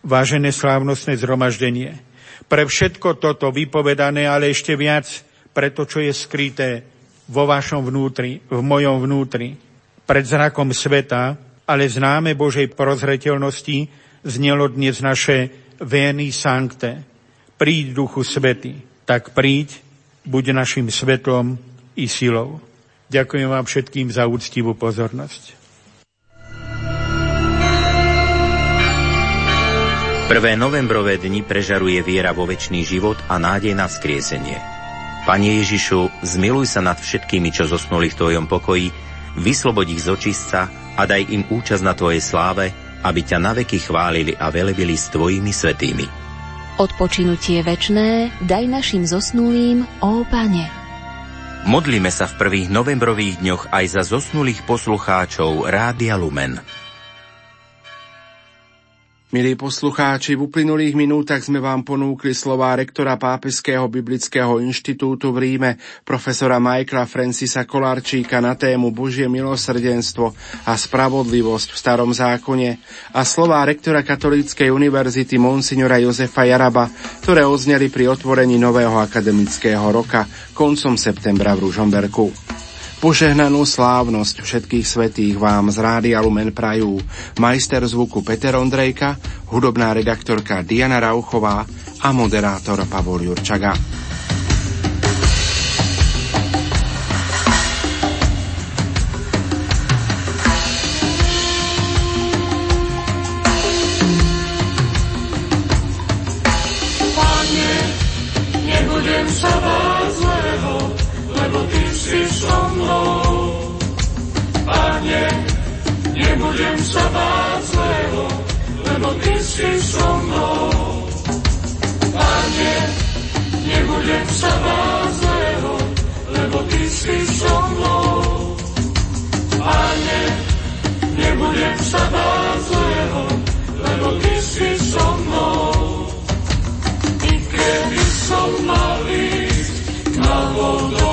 Vážené slávnostné zhromaždenie, pre všetko toto vypovedané, ale ešte viac pre to, čo je skryté vo vašom vnútri, v mojom vnútri, pred zrakom sveta, ale známe Božej prozreteľnosti, znelo dnes naše Vény Sancte. Príď, Duchu Svety, tak príď, buď našim svetlom i silou. Ďakujem vám všetkým za úctivú pozornosť. Prvé novembrové dni prežaruje viera vo väčší život a nádej na vzkriesenie. Pane Ježišu, zmiluj sa nad všetkými, čo zosnuli v Tvojom pokoji, vyslobod ich z očistca a daj im účasť na Tvojej sláve, aby ťa naveky chválili a velebili s Tvojimi svetými. Odpočinutie večné daj našim zosnulým, ó Pane. Modlíme sa v prvých novembrových dňoch aj za zosnulých poslucháčov Rádia Lumen. Milí poslucháči, v uplynulých minútach sme vám ponúkli slová rektora Pápeského biblického inštitútu v Ríme, profesora Michaela Francisa Kolarčíka na tému Božie milosrdenstvo a spravodlivosť v starom zákone a slová rektora Katolíckej univerzity Monsignora Jozefa Jaraba, ktoré ozneli pri otvorení nového akademického roka koncom septembra v Ružomberku. Požehnanú slávnosť všetkých svetých vám z Rádia Lumen prajú majster zvuku Peter Ondrejka, hudobná redaktorka Diana Rauchová a moderátor Pavol Jurčaga. si so mnou. Pane, nebudem sa báť zlého, lebo Ty si so mnou. I keby som mal ísť na vodou,